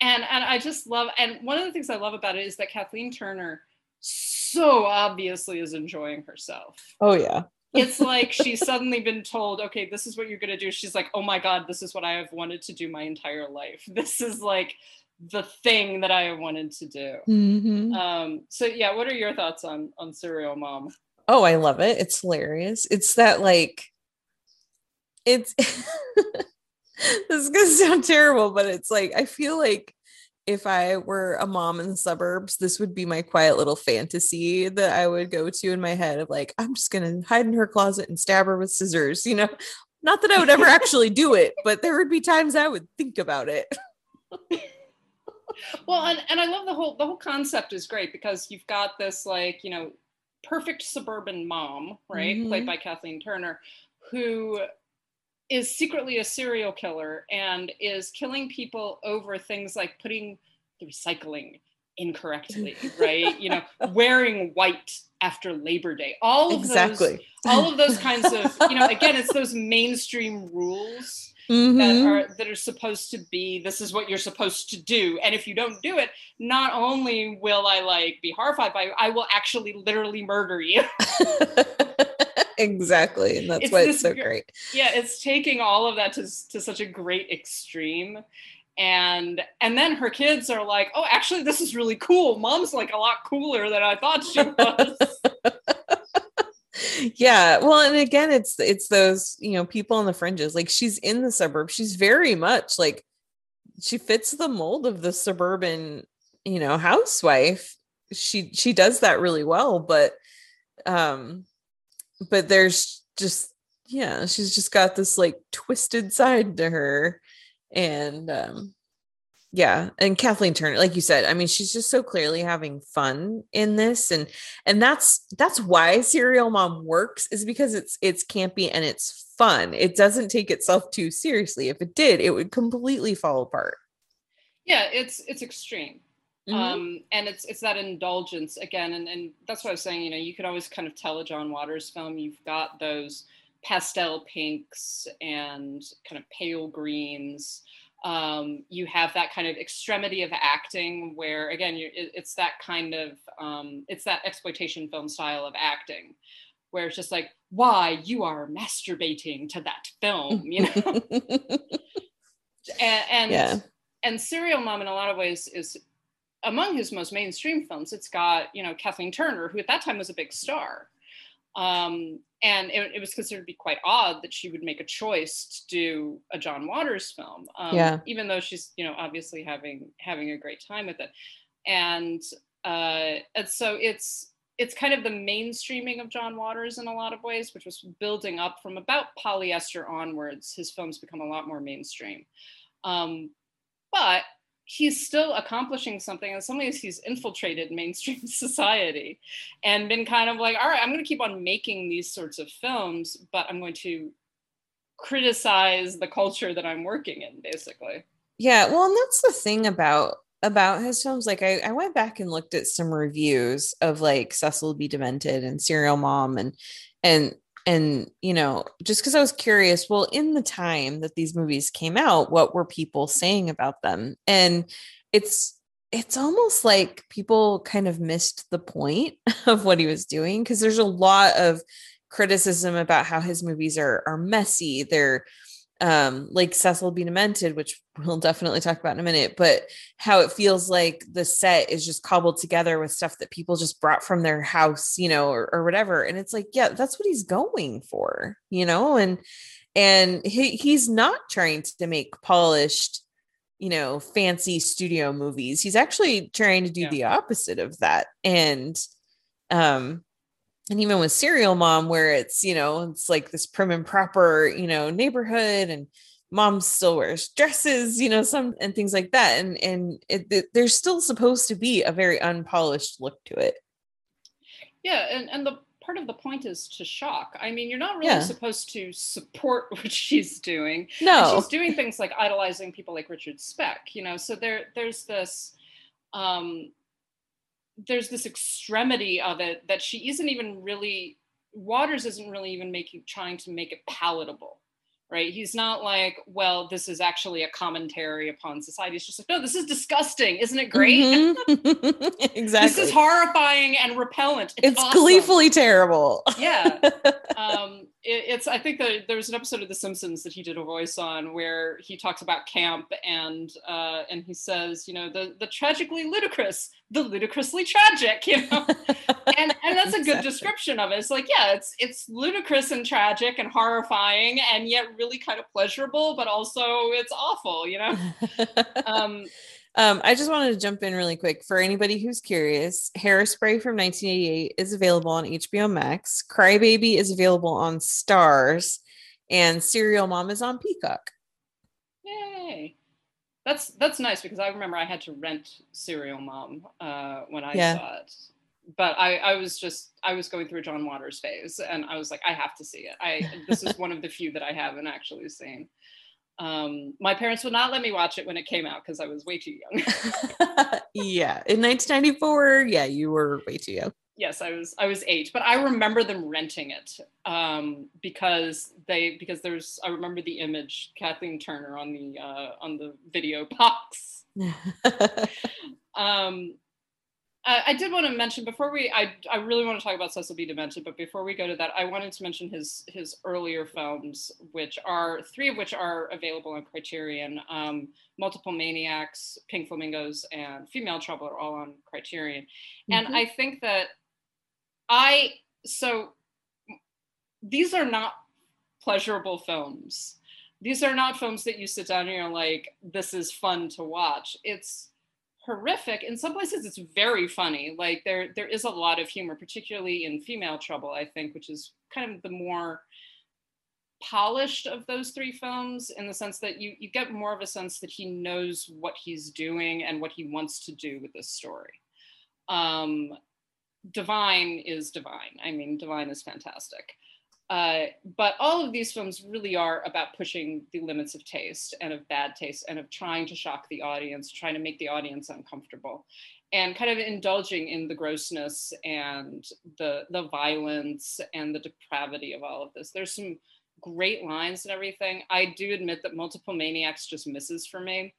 and and I just love and one of the things I love about it is that Kathleen Turner so obviously is enjoying herself. oh yeah. It's like she's suddenly been told, okay, this is what you're gonna do. She's like, oh my god, this is what I have wanted to do my entire life. This is like the thing that I have wanted to do. Mhm. Um, so yeah, what are your thoughts on on Serial Mom? Oh, I love it. It's hilarious. It's that like it's this is gonna sound terrible, but it's like I feel like if I were a mom in the suburbs, this would be my quiet little fantasy that I would go to in my head of like, I'm just gonna hide in her closet and stab her with scissors, you know. Not that I would ever actually do it, but there would be times I would think about it. Well, and, and I love the whole the whole concept is great because you've got this like, you know, perfect suburban mom, right? Played Mhm. by Kathleen Turner, who is secretly a serial killer and is killing people over things like putting the recycling incorrectly, right? you know, wearing white after Labor Day. All of those Exactly. all of those kinds of, you know, again, it's those mainstream rules that Mhm. are that are supposed to be this is what you're supposed to do and if you don't do it not only will i like be horrified by you i will actually literally murder you exactly. And that's It's why it's so great. yeah it's taking all of that to, to such a great extreme and and then her kids are like oh actually this is really cool mom's like a lot cooler than i thought she was yeah well and again it's it's those you know people on the fringes like she's in the suburbs she's very much like she fits the mold of the suburban you know housewife she she does that really well but um but there's just yeah she's just got this like twisted side to her. And um yeah and kathleen turner like you said i mean she's just so clearly having fun in this. And and that's that's why serial mom works is because it's it's campy and it's fun. It doesn't take itself too seriously. If it did it would completely fall apart. Yeah it's it's extreme Mhm. um and it's it's that indulgence again and and that's what i was saying you know you could always kind of tell a john waters film you've got those pastel pinks and kind of pale greens um you have that kind of extremity of acting where again it, it's that kind of um it's that exploitation film style of acting where it's just like why you are masturbating to that film you know and and, Yeah. and serial mom in a lot of ways is among his most mainstream films it's got you know kathleen turner who at that time was a big star um, and it, it was considered to be quite odd that she would make a choice to do a john waters film um, Yeah. even though she's you know obviously having having a great time with it and uh, and so it's it's kind of the mainstreaming of John Waters in a lot of ways, which was building up from about polyester onwards. His films become a lot more mainstream. Um, but he's still accomplishing something. In some ways, he's infiltrated mainstream society and been kind of like, all right, I'm going to keep on making these sorts of films, but I'm going to criticize the culture that I'm working in, basically. Yeah, well, and that's the thing about about his films. Like I, I went back and looked at some reviews of like Cecil B. Demented and Serial Mom and and and you know just because i was curious well in the time that these movies came out what were people saying about them? And it's it's almost like people kind of missed the point of what he was doing because there's a lot of criticism about how his movies are are messy they're um like Cecil B. Demented, which we'll definitely talk about in a minute, but how it feels like the set is just cobbled together with stuff that people just brought from their house, you know, or, or whatever. And it's like, yeah, that's what he's going for, you know, and and he he's not trying to make polished, you know, fancy studio movies. He's actually trying to do yeah. the opposite of that. And um and even with serial mom where it's you know it's like this prim and proper you know neighborhood and mom still wears dresses you know some and things like that and and it, it, there's still supposed to be a very unpolished look to it. Yeah and and the part of the point is to shock. I mean you're not really yeah. supposed to support what she's doing no. and she's doing things like idolizing people like richard speck you know so there there's this um there's this extremity of it that she isn't even really waters isn't really even making trying to make it palatable right? He's not like, well, this is actually a commentary upon society. It's just like, no, this is disgusting. Isn't it great? Mm-hmm. exactly. this is horrifying and repellent. It's, it's awesome. gleefully terrible. yeah. Um, it's, I think that there was an episode of The Simpsons that he did a voice on where he talks about camp and, uh, and he says, you know, the, the tragically ludicrous, the ludicrously tragic, you know? and, and that's a good description of it. It's like, yeah, it's, it's ludicrous and tragic and horrifying and yet really kind of pleasurable, but also it's awful, you know? um, um, I just wanted to jump in really quick for anybody who's curious. Hairspray from 1988 is available on HBO Max. Crybaby is available on Starz, and Serial Mom is on Peacock. Yay! That's that's nice because I remember I had to rent Serial Mom uh, when I yeah. saw it but I, I was just I was going through a John Waters phase, and I was like, I have to see it. I this is one of the few that I haven't actually seen. Um, my parents would not let me watch it when it came out because I was way too young. yeah, in 1994, yeah, you were way too young. Yes, I was I was eight, but I remember them renting it um, because they because there's I remember the image Kathleen Turner on the uh, on the video box. um, uh, I did want to mention before we, I, I really want to talk about Cecil B. Demented, but before we go to that, I wanted to mention his his earlier films, which are three of which are available on Criterion. Um, Multiple Maniacs, Pink Flamingos, and Female Trouble are all on Criterion, mm-hmm. and I think that I so these are not pleasurable films. These are not films that you sit down and you're like, this is fun to watch. It's horrific. In some places, it's very funny. Like there, there is a lot of humor, particularly in Female Trouble, I think, which is kind of the more polished of those three films in the sense that you you get more of a sense that he knows what he's doing and what he wants to do with this story. Um, Divine is divine. I mean, Divine is fantastic. Uh, but all of these films really are about pushing the limits of taste and of bad taste and of trying to shock the audience, trying to make the audience uncomfortable, and kind of indulging in the grossness and the the violence and the depravity of all of this. There's some great lines and everything. I do admit that Multiple Maniacs just misses for me.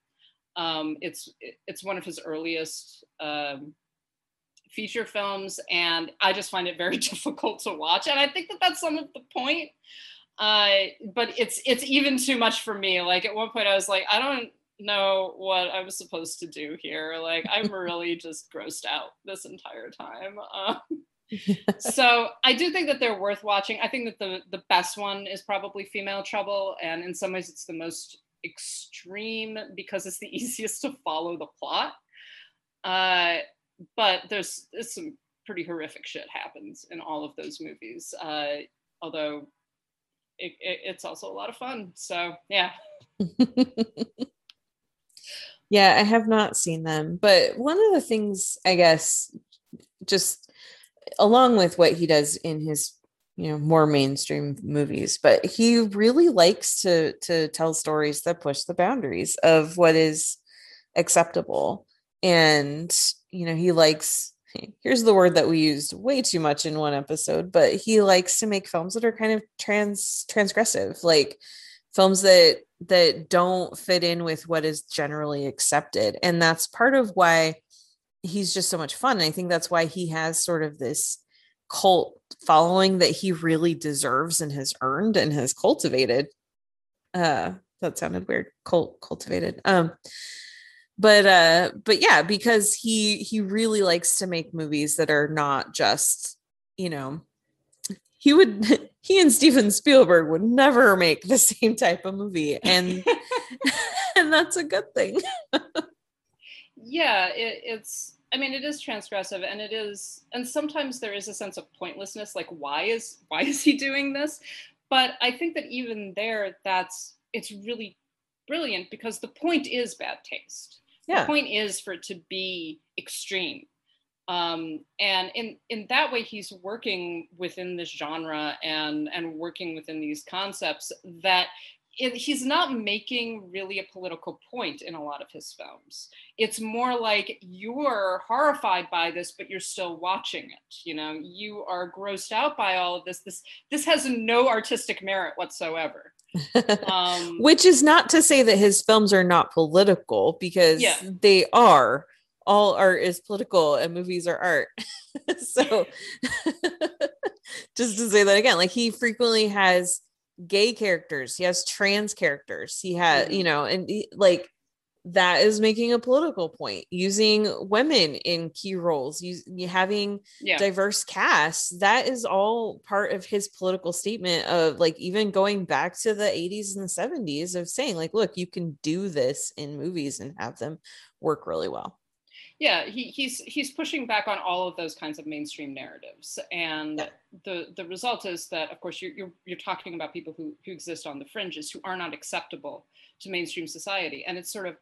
Um, it's it's one of his earliest um, feature films and i just find it very difficult to watch and i think that that's some of the point. Uh, but it's it's even too much for me. Like at one point i was like i don't know what i'm supposed to do here. Like i'm really just grossed out this entire time. Um, so i do think that they're worth watching. I think that the the best one is probably female trouble and in some ways it's the most extreme because it's the easiest to follow the plot. Uh, but there's, there's some pretty horrific shit happens in all of those movies. Uh, although it, it, it's also a lot of fun. So yeah. yeah, I have not seen them, but one of the things I guess, just along with what he does in his you know more mainstream movies but he really likes to to tell stories that push the boundaries of what is acceptable and you know he likes here's the word that we used way too much in one episode but he likes to make films that are kind of trans transgressive like films that that don't fit in with what is generally accepted. And that's part of why he's just so much fun. And i think that's why he has sort of this cult following that he really deserves and has earned and has cultivated. Uh that sounded weird. Cult cultivated. Um but uh but yeah because he he really likes to make movies that are not just you know he would he and Steven Spielberg would never make the same type of movie and and that's a good thing. Yeah it, it's i mean it is transgressive and it is and sometimes there is a sense of pointlessness like why is why is he doing this? But i think that even there that's it's really brilliant because the point is bad taste yeah. The point is for it to be extreme. Um, and in in that way he's working within this genre and and working within these concepts that it, he's not making really a political point in a lot of his films. It's more like you're horrified by this but you're still watching it you know? You are grossed out by all of this. This this has no artistic merit whatsoever um, which is not to say that his films are not political because Yeah. they are. All art is political and movies are art. So just to say that again like he frequently has gay characters he has trans characters he had you know and he- like that is making a political point using women in key roles use, having yeah diverse casts that is all part of his political statement of like even going back to the 80s and the 70s of saying like look you can do this in movies and have them work really well yeah he, he's he's pushing back on all of those kinds of mainstream narratives and Yeah. the the result is that of course you're, you're you're talking about people who who exist on the fringes who are not acceptable to mainstream society and it's sort of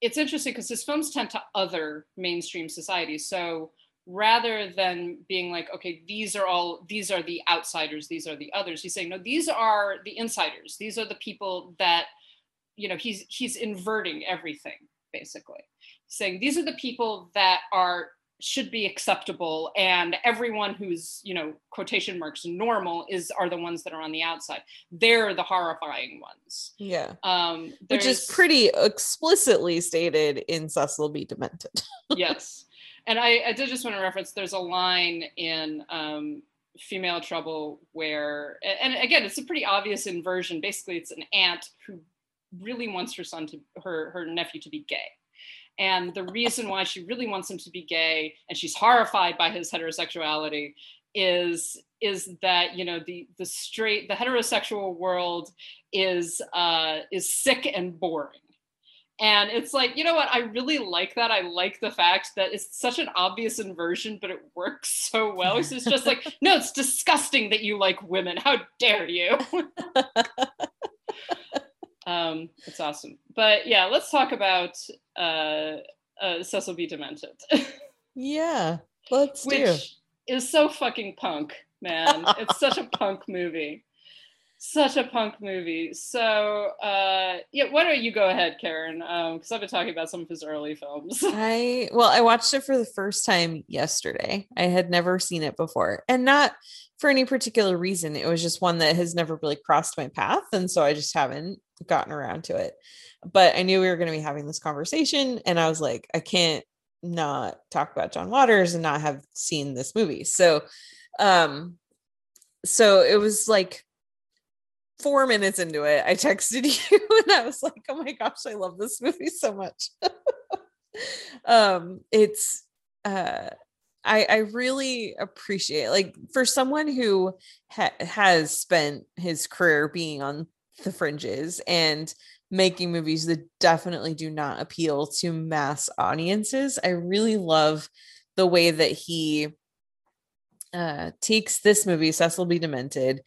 it's interesting because his films tend to other mainstream societies. So rather than being like okay these are all these are the outsiders these are the others he's saying no these are the insiders. These are the people that you know he's he's inverting everything basically. Saying these are the people that are should be acceptable and everyone who's you know quotation marks normal is are the ones that are on the outside. They're the horrifying ones. Yeah. Um which is pretty explicitly stated in cecil b. Demented. Yes. And I, I did just want to reference there's a line in um, female trouble where and again it's a pretty obvious inversion. Basically it's an aunt who really wants her son to her her nephew to be gay and the reason why she really wants him to be gay and she's horrified by his heterosexuality is is that you know the the straight the heterosexual world is uh is sick and boring. And it's like you know what? I really like that. I like the fact that it's such an obvious inversion but it works so well. So it's just like no it's disgusting that you like women. How dare you um it's awesome but yeah let's talk about uh, uh cecil b demented yeah let's do which is so fucking punk, man. it's such a punk movie. Such a punk movie. So, uh, yeah, why don't you go ahead, Karen? Because I've been talking about some of his early films. I well, I watched it for the first time yesterday. I had never seen it before, and not for any particular reason. It was just one that has never really crossed my path, and so I just haven't gotten around to it. But I knew we were going to be having this conversation, and I was like, I can't not talk about John Waters and not have seen this movie. So, um, so it was like four minutes into it, I texted you and I was like, oh my gosh, I love this movie so much. um, it's uh I I really appreciate like for someone who ha- has spent his career being on the fringes and making movies that definitely do not appeal to mass audiences. I really love the way that he uh takes this movie Cecil B Demented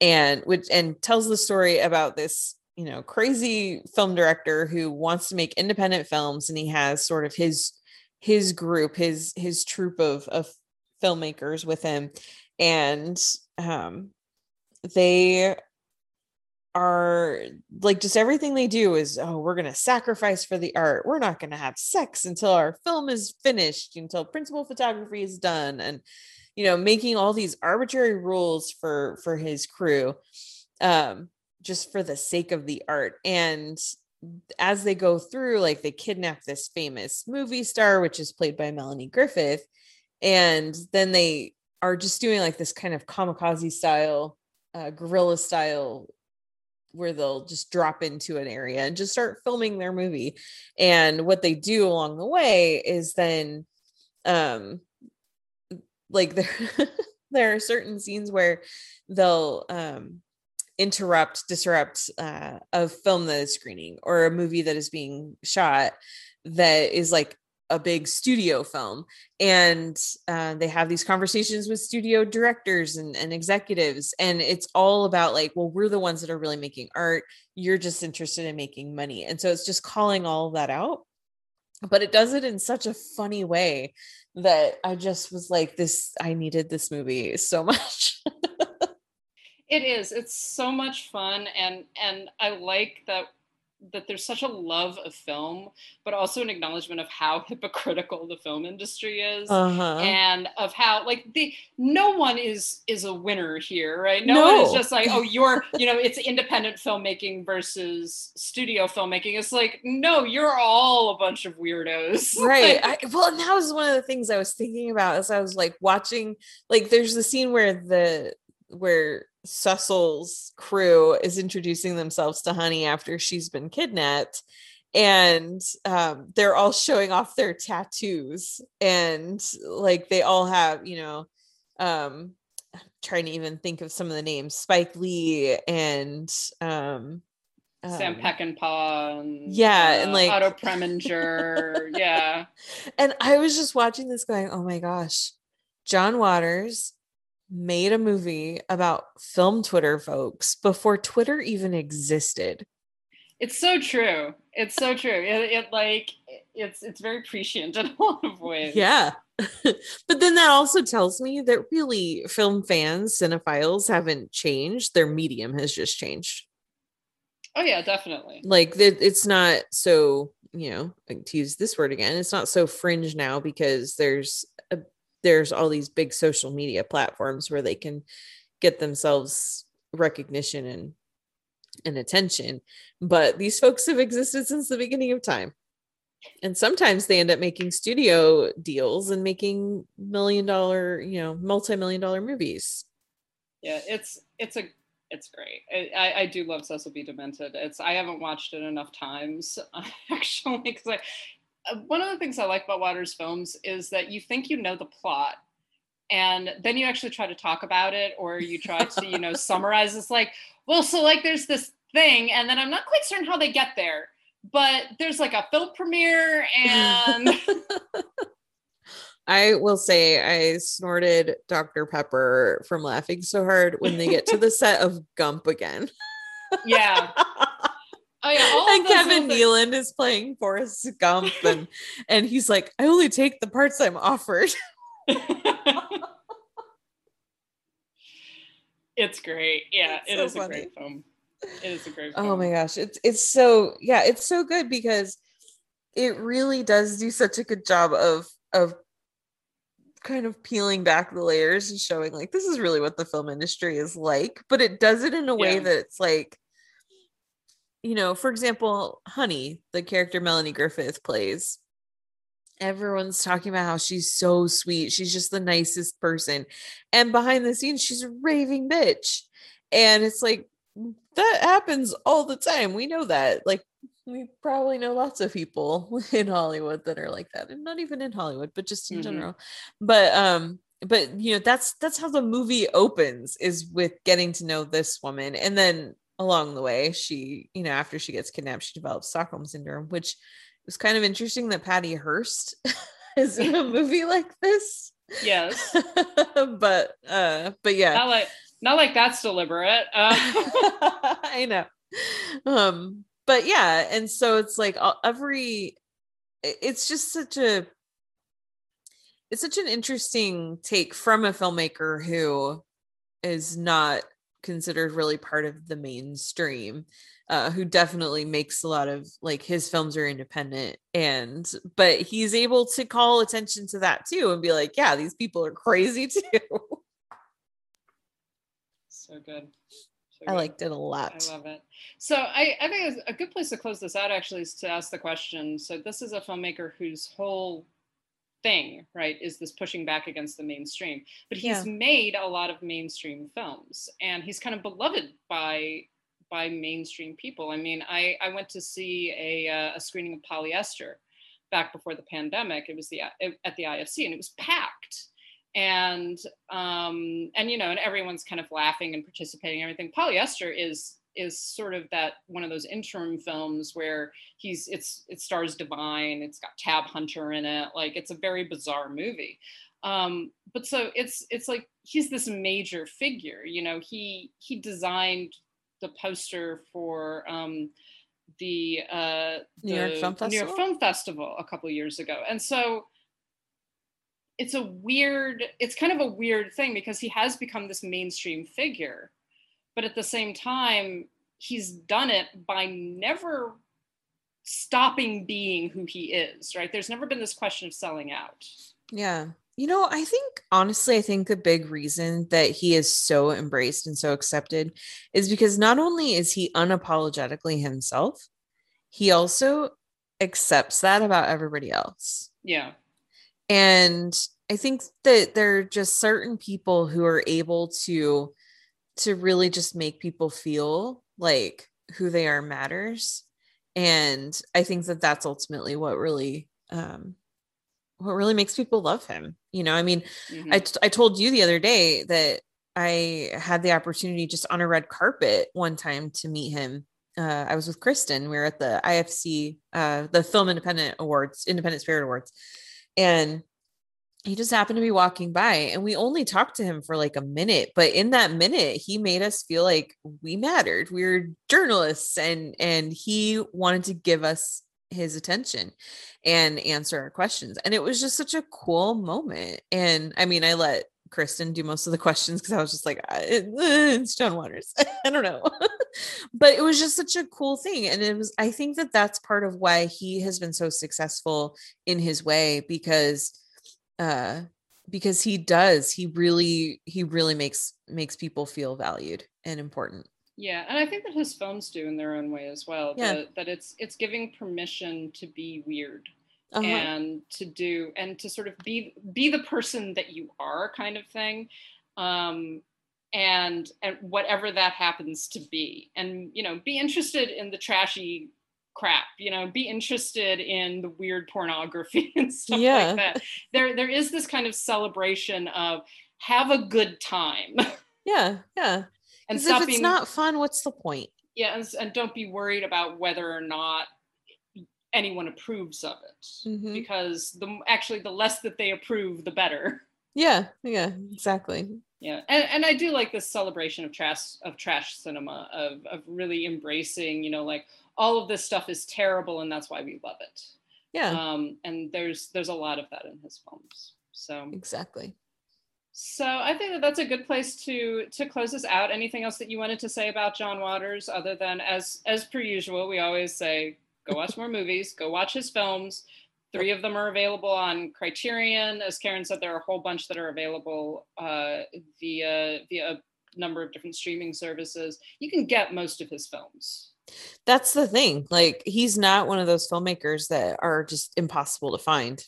and which and tells the story about this you know crazy film director who wants to make independent films and he has sort of his his group his his troupe of of filmmakers with him and um they are like just everything they do is oh we're going to sacrifice for the art. We're not going to have sex until our film is finished until principal photography is done and you know making all these arbitrary rules for for his crew um just for the sake of the art. And as they go through like they kidnap this famous movie star which is played by Melanie Griffith and then they are just doing like this kind of kamikaze style uh, guerrilla style where they'll just drop into an area and just start filming their movie. And what they do along the way is then um like there there are certain scenes where they'll um interrupt disrupt uh, a film that is screening or a movie that is being shot that is like a big studio film. And uh, they have these conversations with studio directors and, and executives. And it's all about like well we're the ones that are really making art. You're just interested in making money. And so it's just calling all that out. But it does it in such a funny way that i just was like this i needed this movie so much. It is. It's so much fun. And and i like that that there's such a love of film, but also an acknowledgement of how hypocritical the film industry is, uh-huh. and of how like the no one is is a winner here, right? No, No. one is just like, oh, you're you know, it's independent filmmaking versus studio filmmaking. It's like, no, you're all a bunch of weirdos, right I, well and that was one of the things i was thinking about as i was like watching like there's the scene where the where Cecil's crew is introducing themselves to Honey after she's been kidnapped and um, they're all showing off their tattoos and like they all have you know um I'm trying to even think of some of the names Spike Lee and um Sam um, Peckinpah and Yeah, and, uh, like- Otto Preminger, yeah. and I was just watching this going, oh my gosh, John Waters made a movie about film Twitter folks before Twitter even existed. It's so true. It's so true. It, it like it's it's very prescient in a lot of ways. Yeah. but then that also tells me that really film fans, cinephiles haven't changed. Their medium has just changed. Oh yeah, definitely. Like it's not so, you know, like, to use this word again, it's not so fringe now because there's a, there's all these big social media platforms where they can get themselves recognition and and attention. But these folks have existed since the beginning of time. And sometimes they end up making studio deals and making million dollar, you know, multi-million dollar movies. Yeah, it's it's a it's great. I, I, do love Cecil B. Demented. It's I haven't watched it enough times actually because I Uh, one of the things I like about Waters films is that you think you know the plot and then you actually try to talk about it or you try to you know summarize it's like well so like there's this thing and then i'm not quite certain how they get there but there's like a film premiere and I will say I snorted Dr. Pepper from laughing so hard when they get to the set of Gump again. yeah oh yeah all of and those Kevin little Nealon is playing Forrest Gump and and he's like, I only take the parts I'm offered. it's great yeah It's it so is a great film it is a great film Oh my gosh. It's it's so yeah, it's so good because it really does do such a good job of of kind of peeling back the layers and showing like this is really what the film industry is like, but it does it in a way Yeah. that it's like you know, for example, Honey, the character Melanie Griffith plays, everyone's talking about how she's so sweet. She's just the nicest person. And behind the scenes, she's a raving bitch. And it's like, that happens all the time. We know that. Like, we probably know lots of people in Hollywood that are like that. And not even in Hollywood, but just in Mhm. general. But, um, but you know that's that's how the movie opens is with getting to know this woman and then along the way she you know after she gets kidnapped she develops stockholm syndrome which was kind of interesting that patty hearst is in a movie like this. Yes. But uh but yeah. Not like not like that's deliberate. Uh, i know. Um but yeah and so it's like all- every it's just such a it's such an interesting take from a filmmaker who is not considered really part of the mainstream uh, who definitely makes a lot of like his films are independent and but he's able to call attention to that too and be like yeah these people are crazy too So good. So i good. liked it a lot I love it. So I, I think a good place to close this out actually is to ask the question. So this is a filmmaker whose whole thing, right, is this pushing back against the mainstream. But he's Yeah. made a lot of mainstream films, and he's kind of beloved by by mainstream people. I mean, I I went to see a uh, a screening of Polyester back before the pandemic. It was the at the IFC, and it was packed and um and you know and everyone's kind of laughing and participating and everything polyester is is sort of that one of those interim films where he's it's it stars divine it's got tab hunter in it like it's a very bizarre movie. Um but so it's it's like he's this major figure you know he he designed the poster for um the uh New York the Film New York Film Festival a couple years ago. And so it's a weird it's kind of a weird thing because he has become this mainstream figure but at the same time he's done it by never stopping being who he is right there's never been this question of selling out Yeah. You know, I think honestly, I think the big reason that he is so embraced and so accepted is because not only is he unapologetically himself, he also accepts that about everybody else. yeah And I think that there are just certain people who are able to to really just make people feel like who they are matters. And I think that that's ultimately what really um what really makes people love him. You know, I mean, Mhm. I, t- I told you the other day that I had the opportunity just on a red carpet one time to meet him. Uh, I was with Kristen. We were at the IFC, uh, the Film Independent Awards, Independent Spirit Awards, and he just happened to be walking by. And we only talked to him for like a minute, but in that minute, he made us feel like we mattered. We were journalists, and and he wanted to give us his attention and answer our questions. And it was just such a cool moment. And I mean, I let Kristen do most of the questions because I was just like, "Uh, it's John Waters. I don't know. but it was just such a cool thing. And it was, I think that that's part of why he has been so successful in his way because, uh, because he does, he really, he really makes, makes people feel valued and important. yeah and i think that his films do in their own way as well Yeah. that, that it's it's giving permission to be weird Uh-huh. and to do and to sort of be be the person that you are kind of thing um and and whatever that happens to be and you know be interested in the trashy crap you know be interested in the weird pornography and stuff Yeah. like that there there is this kind of celebration of have a good time yeah. Yeah. and stop if it's being not fun, what's the point? yeah and, and don't be worried about whether or not anyone approves of it Mhm. because the actually the less that they approve the better Yeah. Yeah. Exactly. yeah and, and i do like this celebration of trash of trash cinema of of really embracing you know like all of this stuff is terrible and that's why we love it. Yeah. um and there's there's a lot of that in his films so. Exactly. so i think that that's a good place to to close this out. Anything else that you wanted to say about john waters other than as as per usual we always say go watch more movies go watch his films. Three of them are available on criterion. As karen said there are a whole bunch that are available uh, via via a number of different streaming services. You can get most of his films That's the thing. Like he's not one of those filmmakers that are just impossible to find.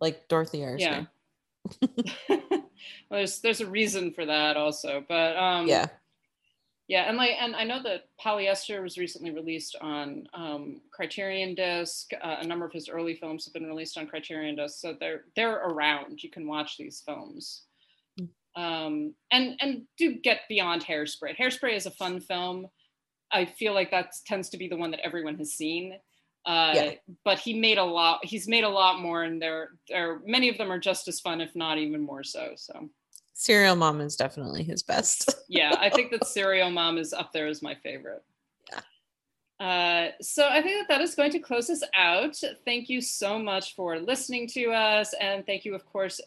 Like Dorothy Arzner. yeah well, there's there's a reason for that also but um Yeah. Yeah, and like, and I know that Polyester was recently released on um, Criterion Disc. Uh, a number of his early films have been released on Criterion Disc, so they're they're around. You can watch these films, um, and and do get beyond Hairspray. Hairspray is a fun film. I feel like that tends to be the one that everyone has seen. Uh, Yeah. But he made a lot. He's made a lot more, and there, there many of them are just as fun, if not even more so. So Serial Mom is definitely his best. yeah, I think that Serial Mom is up there as my favorite. Uh, so I think that that is going to close us out. Thank you so much for listening to us, and thank you, of course,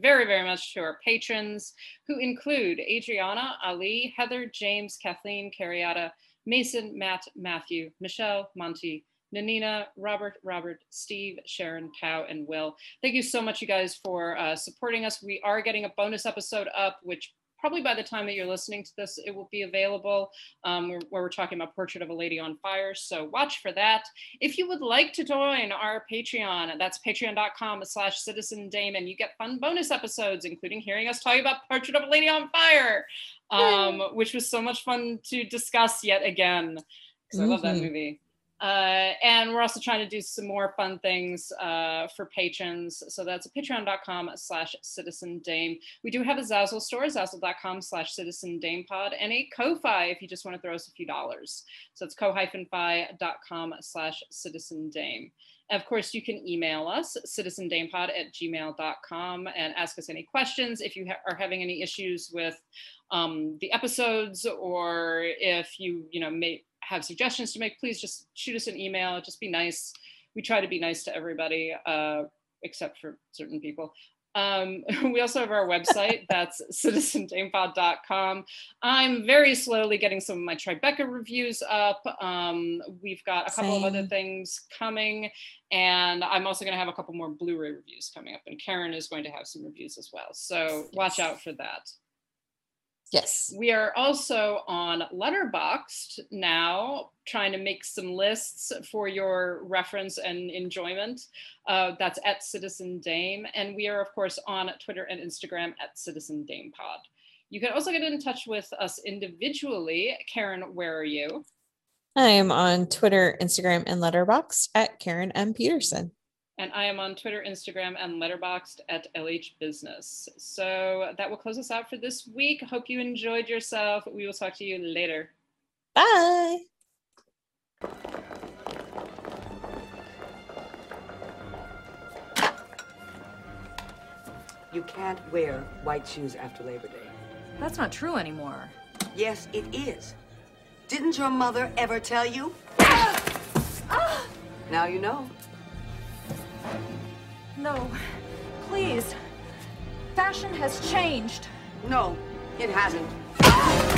very, very much to our patrons, who include Adriana, Ali, Heather, James, Kathleen, Carriata, Mason, Matt, Matthew, Michelle, Monty, Nanina, Robert, Robert, Steve, Sharon, Tao, and Will. Thank you so much, you guys, for uh, supporting us. We are getting a bonus episode up, which probably by the time that you're listening to this, it will be available um, where, we're talking about Portrait of a Lady on Fire. So watch for that. If you would like to join our Patreon, that's patreon.com slash citizen Damon. You get fun bonus episodes, including hearing us talk about Portrait of a Lady on Fire, um, which was so much fun to discuss yet again. Because mm-hmm. I love that mm-hmm. movie. Uh, and we're also trying to do some more fun things uh, for patrons. So that's patreon.com slash citizen dame. We do have a Zazzle store, zazzle.com slash citizen dame pod, and a Ko-Fi if you just want to throw us a few dollars. So it's ko-fi.com slash citizen dame. Of course, you can email us, citizendamepod at gmail.com, and ask us any questions. If you ha- are having any issues with um, the episodes, or if you, you know, may have suggestions to make, please just shoot us an email. Just be nice. We try to be nice to everybody, uh, except for certain people. Um, we also have our website, that's citizendamepod.com. I'm very slowly getting some of my Tribeca reviews up. Um, we've got a couple Same. of other things coming, and I'm also going to have a couple more Blu ray reviews coming up, and Karen is going to have some reviews as well. So watch out for that. Yes. We are also on Letterboxd now, trying to make some lists for your reference and enjoyment. Uh, that's at Citizen Dame. And we are, of course, on Twitter and Instagram at Citizen Dame Pod. You can also get in touch with us individually. Karen, where are you? I am on Twitter, Instagram, and Letterboxd at Karen M. Peterson and I am on Twitter, Instagram, and Letterboxd at LH Business. So that will close us out for this week. Hope you enjoyed yourself. We will talk to you later. Bye. You can't wear white shoes after Labor Day. That's not true anymore. Yes, it is. Didn't your mother ever tell you? Ah! Now you know. No, please. Fashion has changed. No, it hasn't.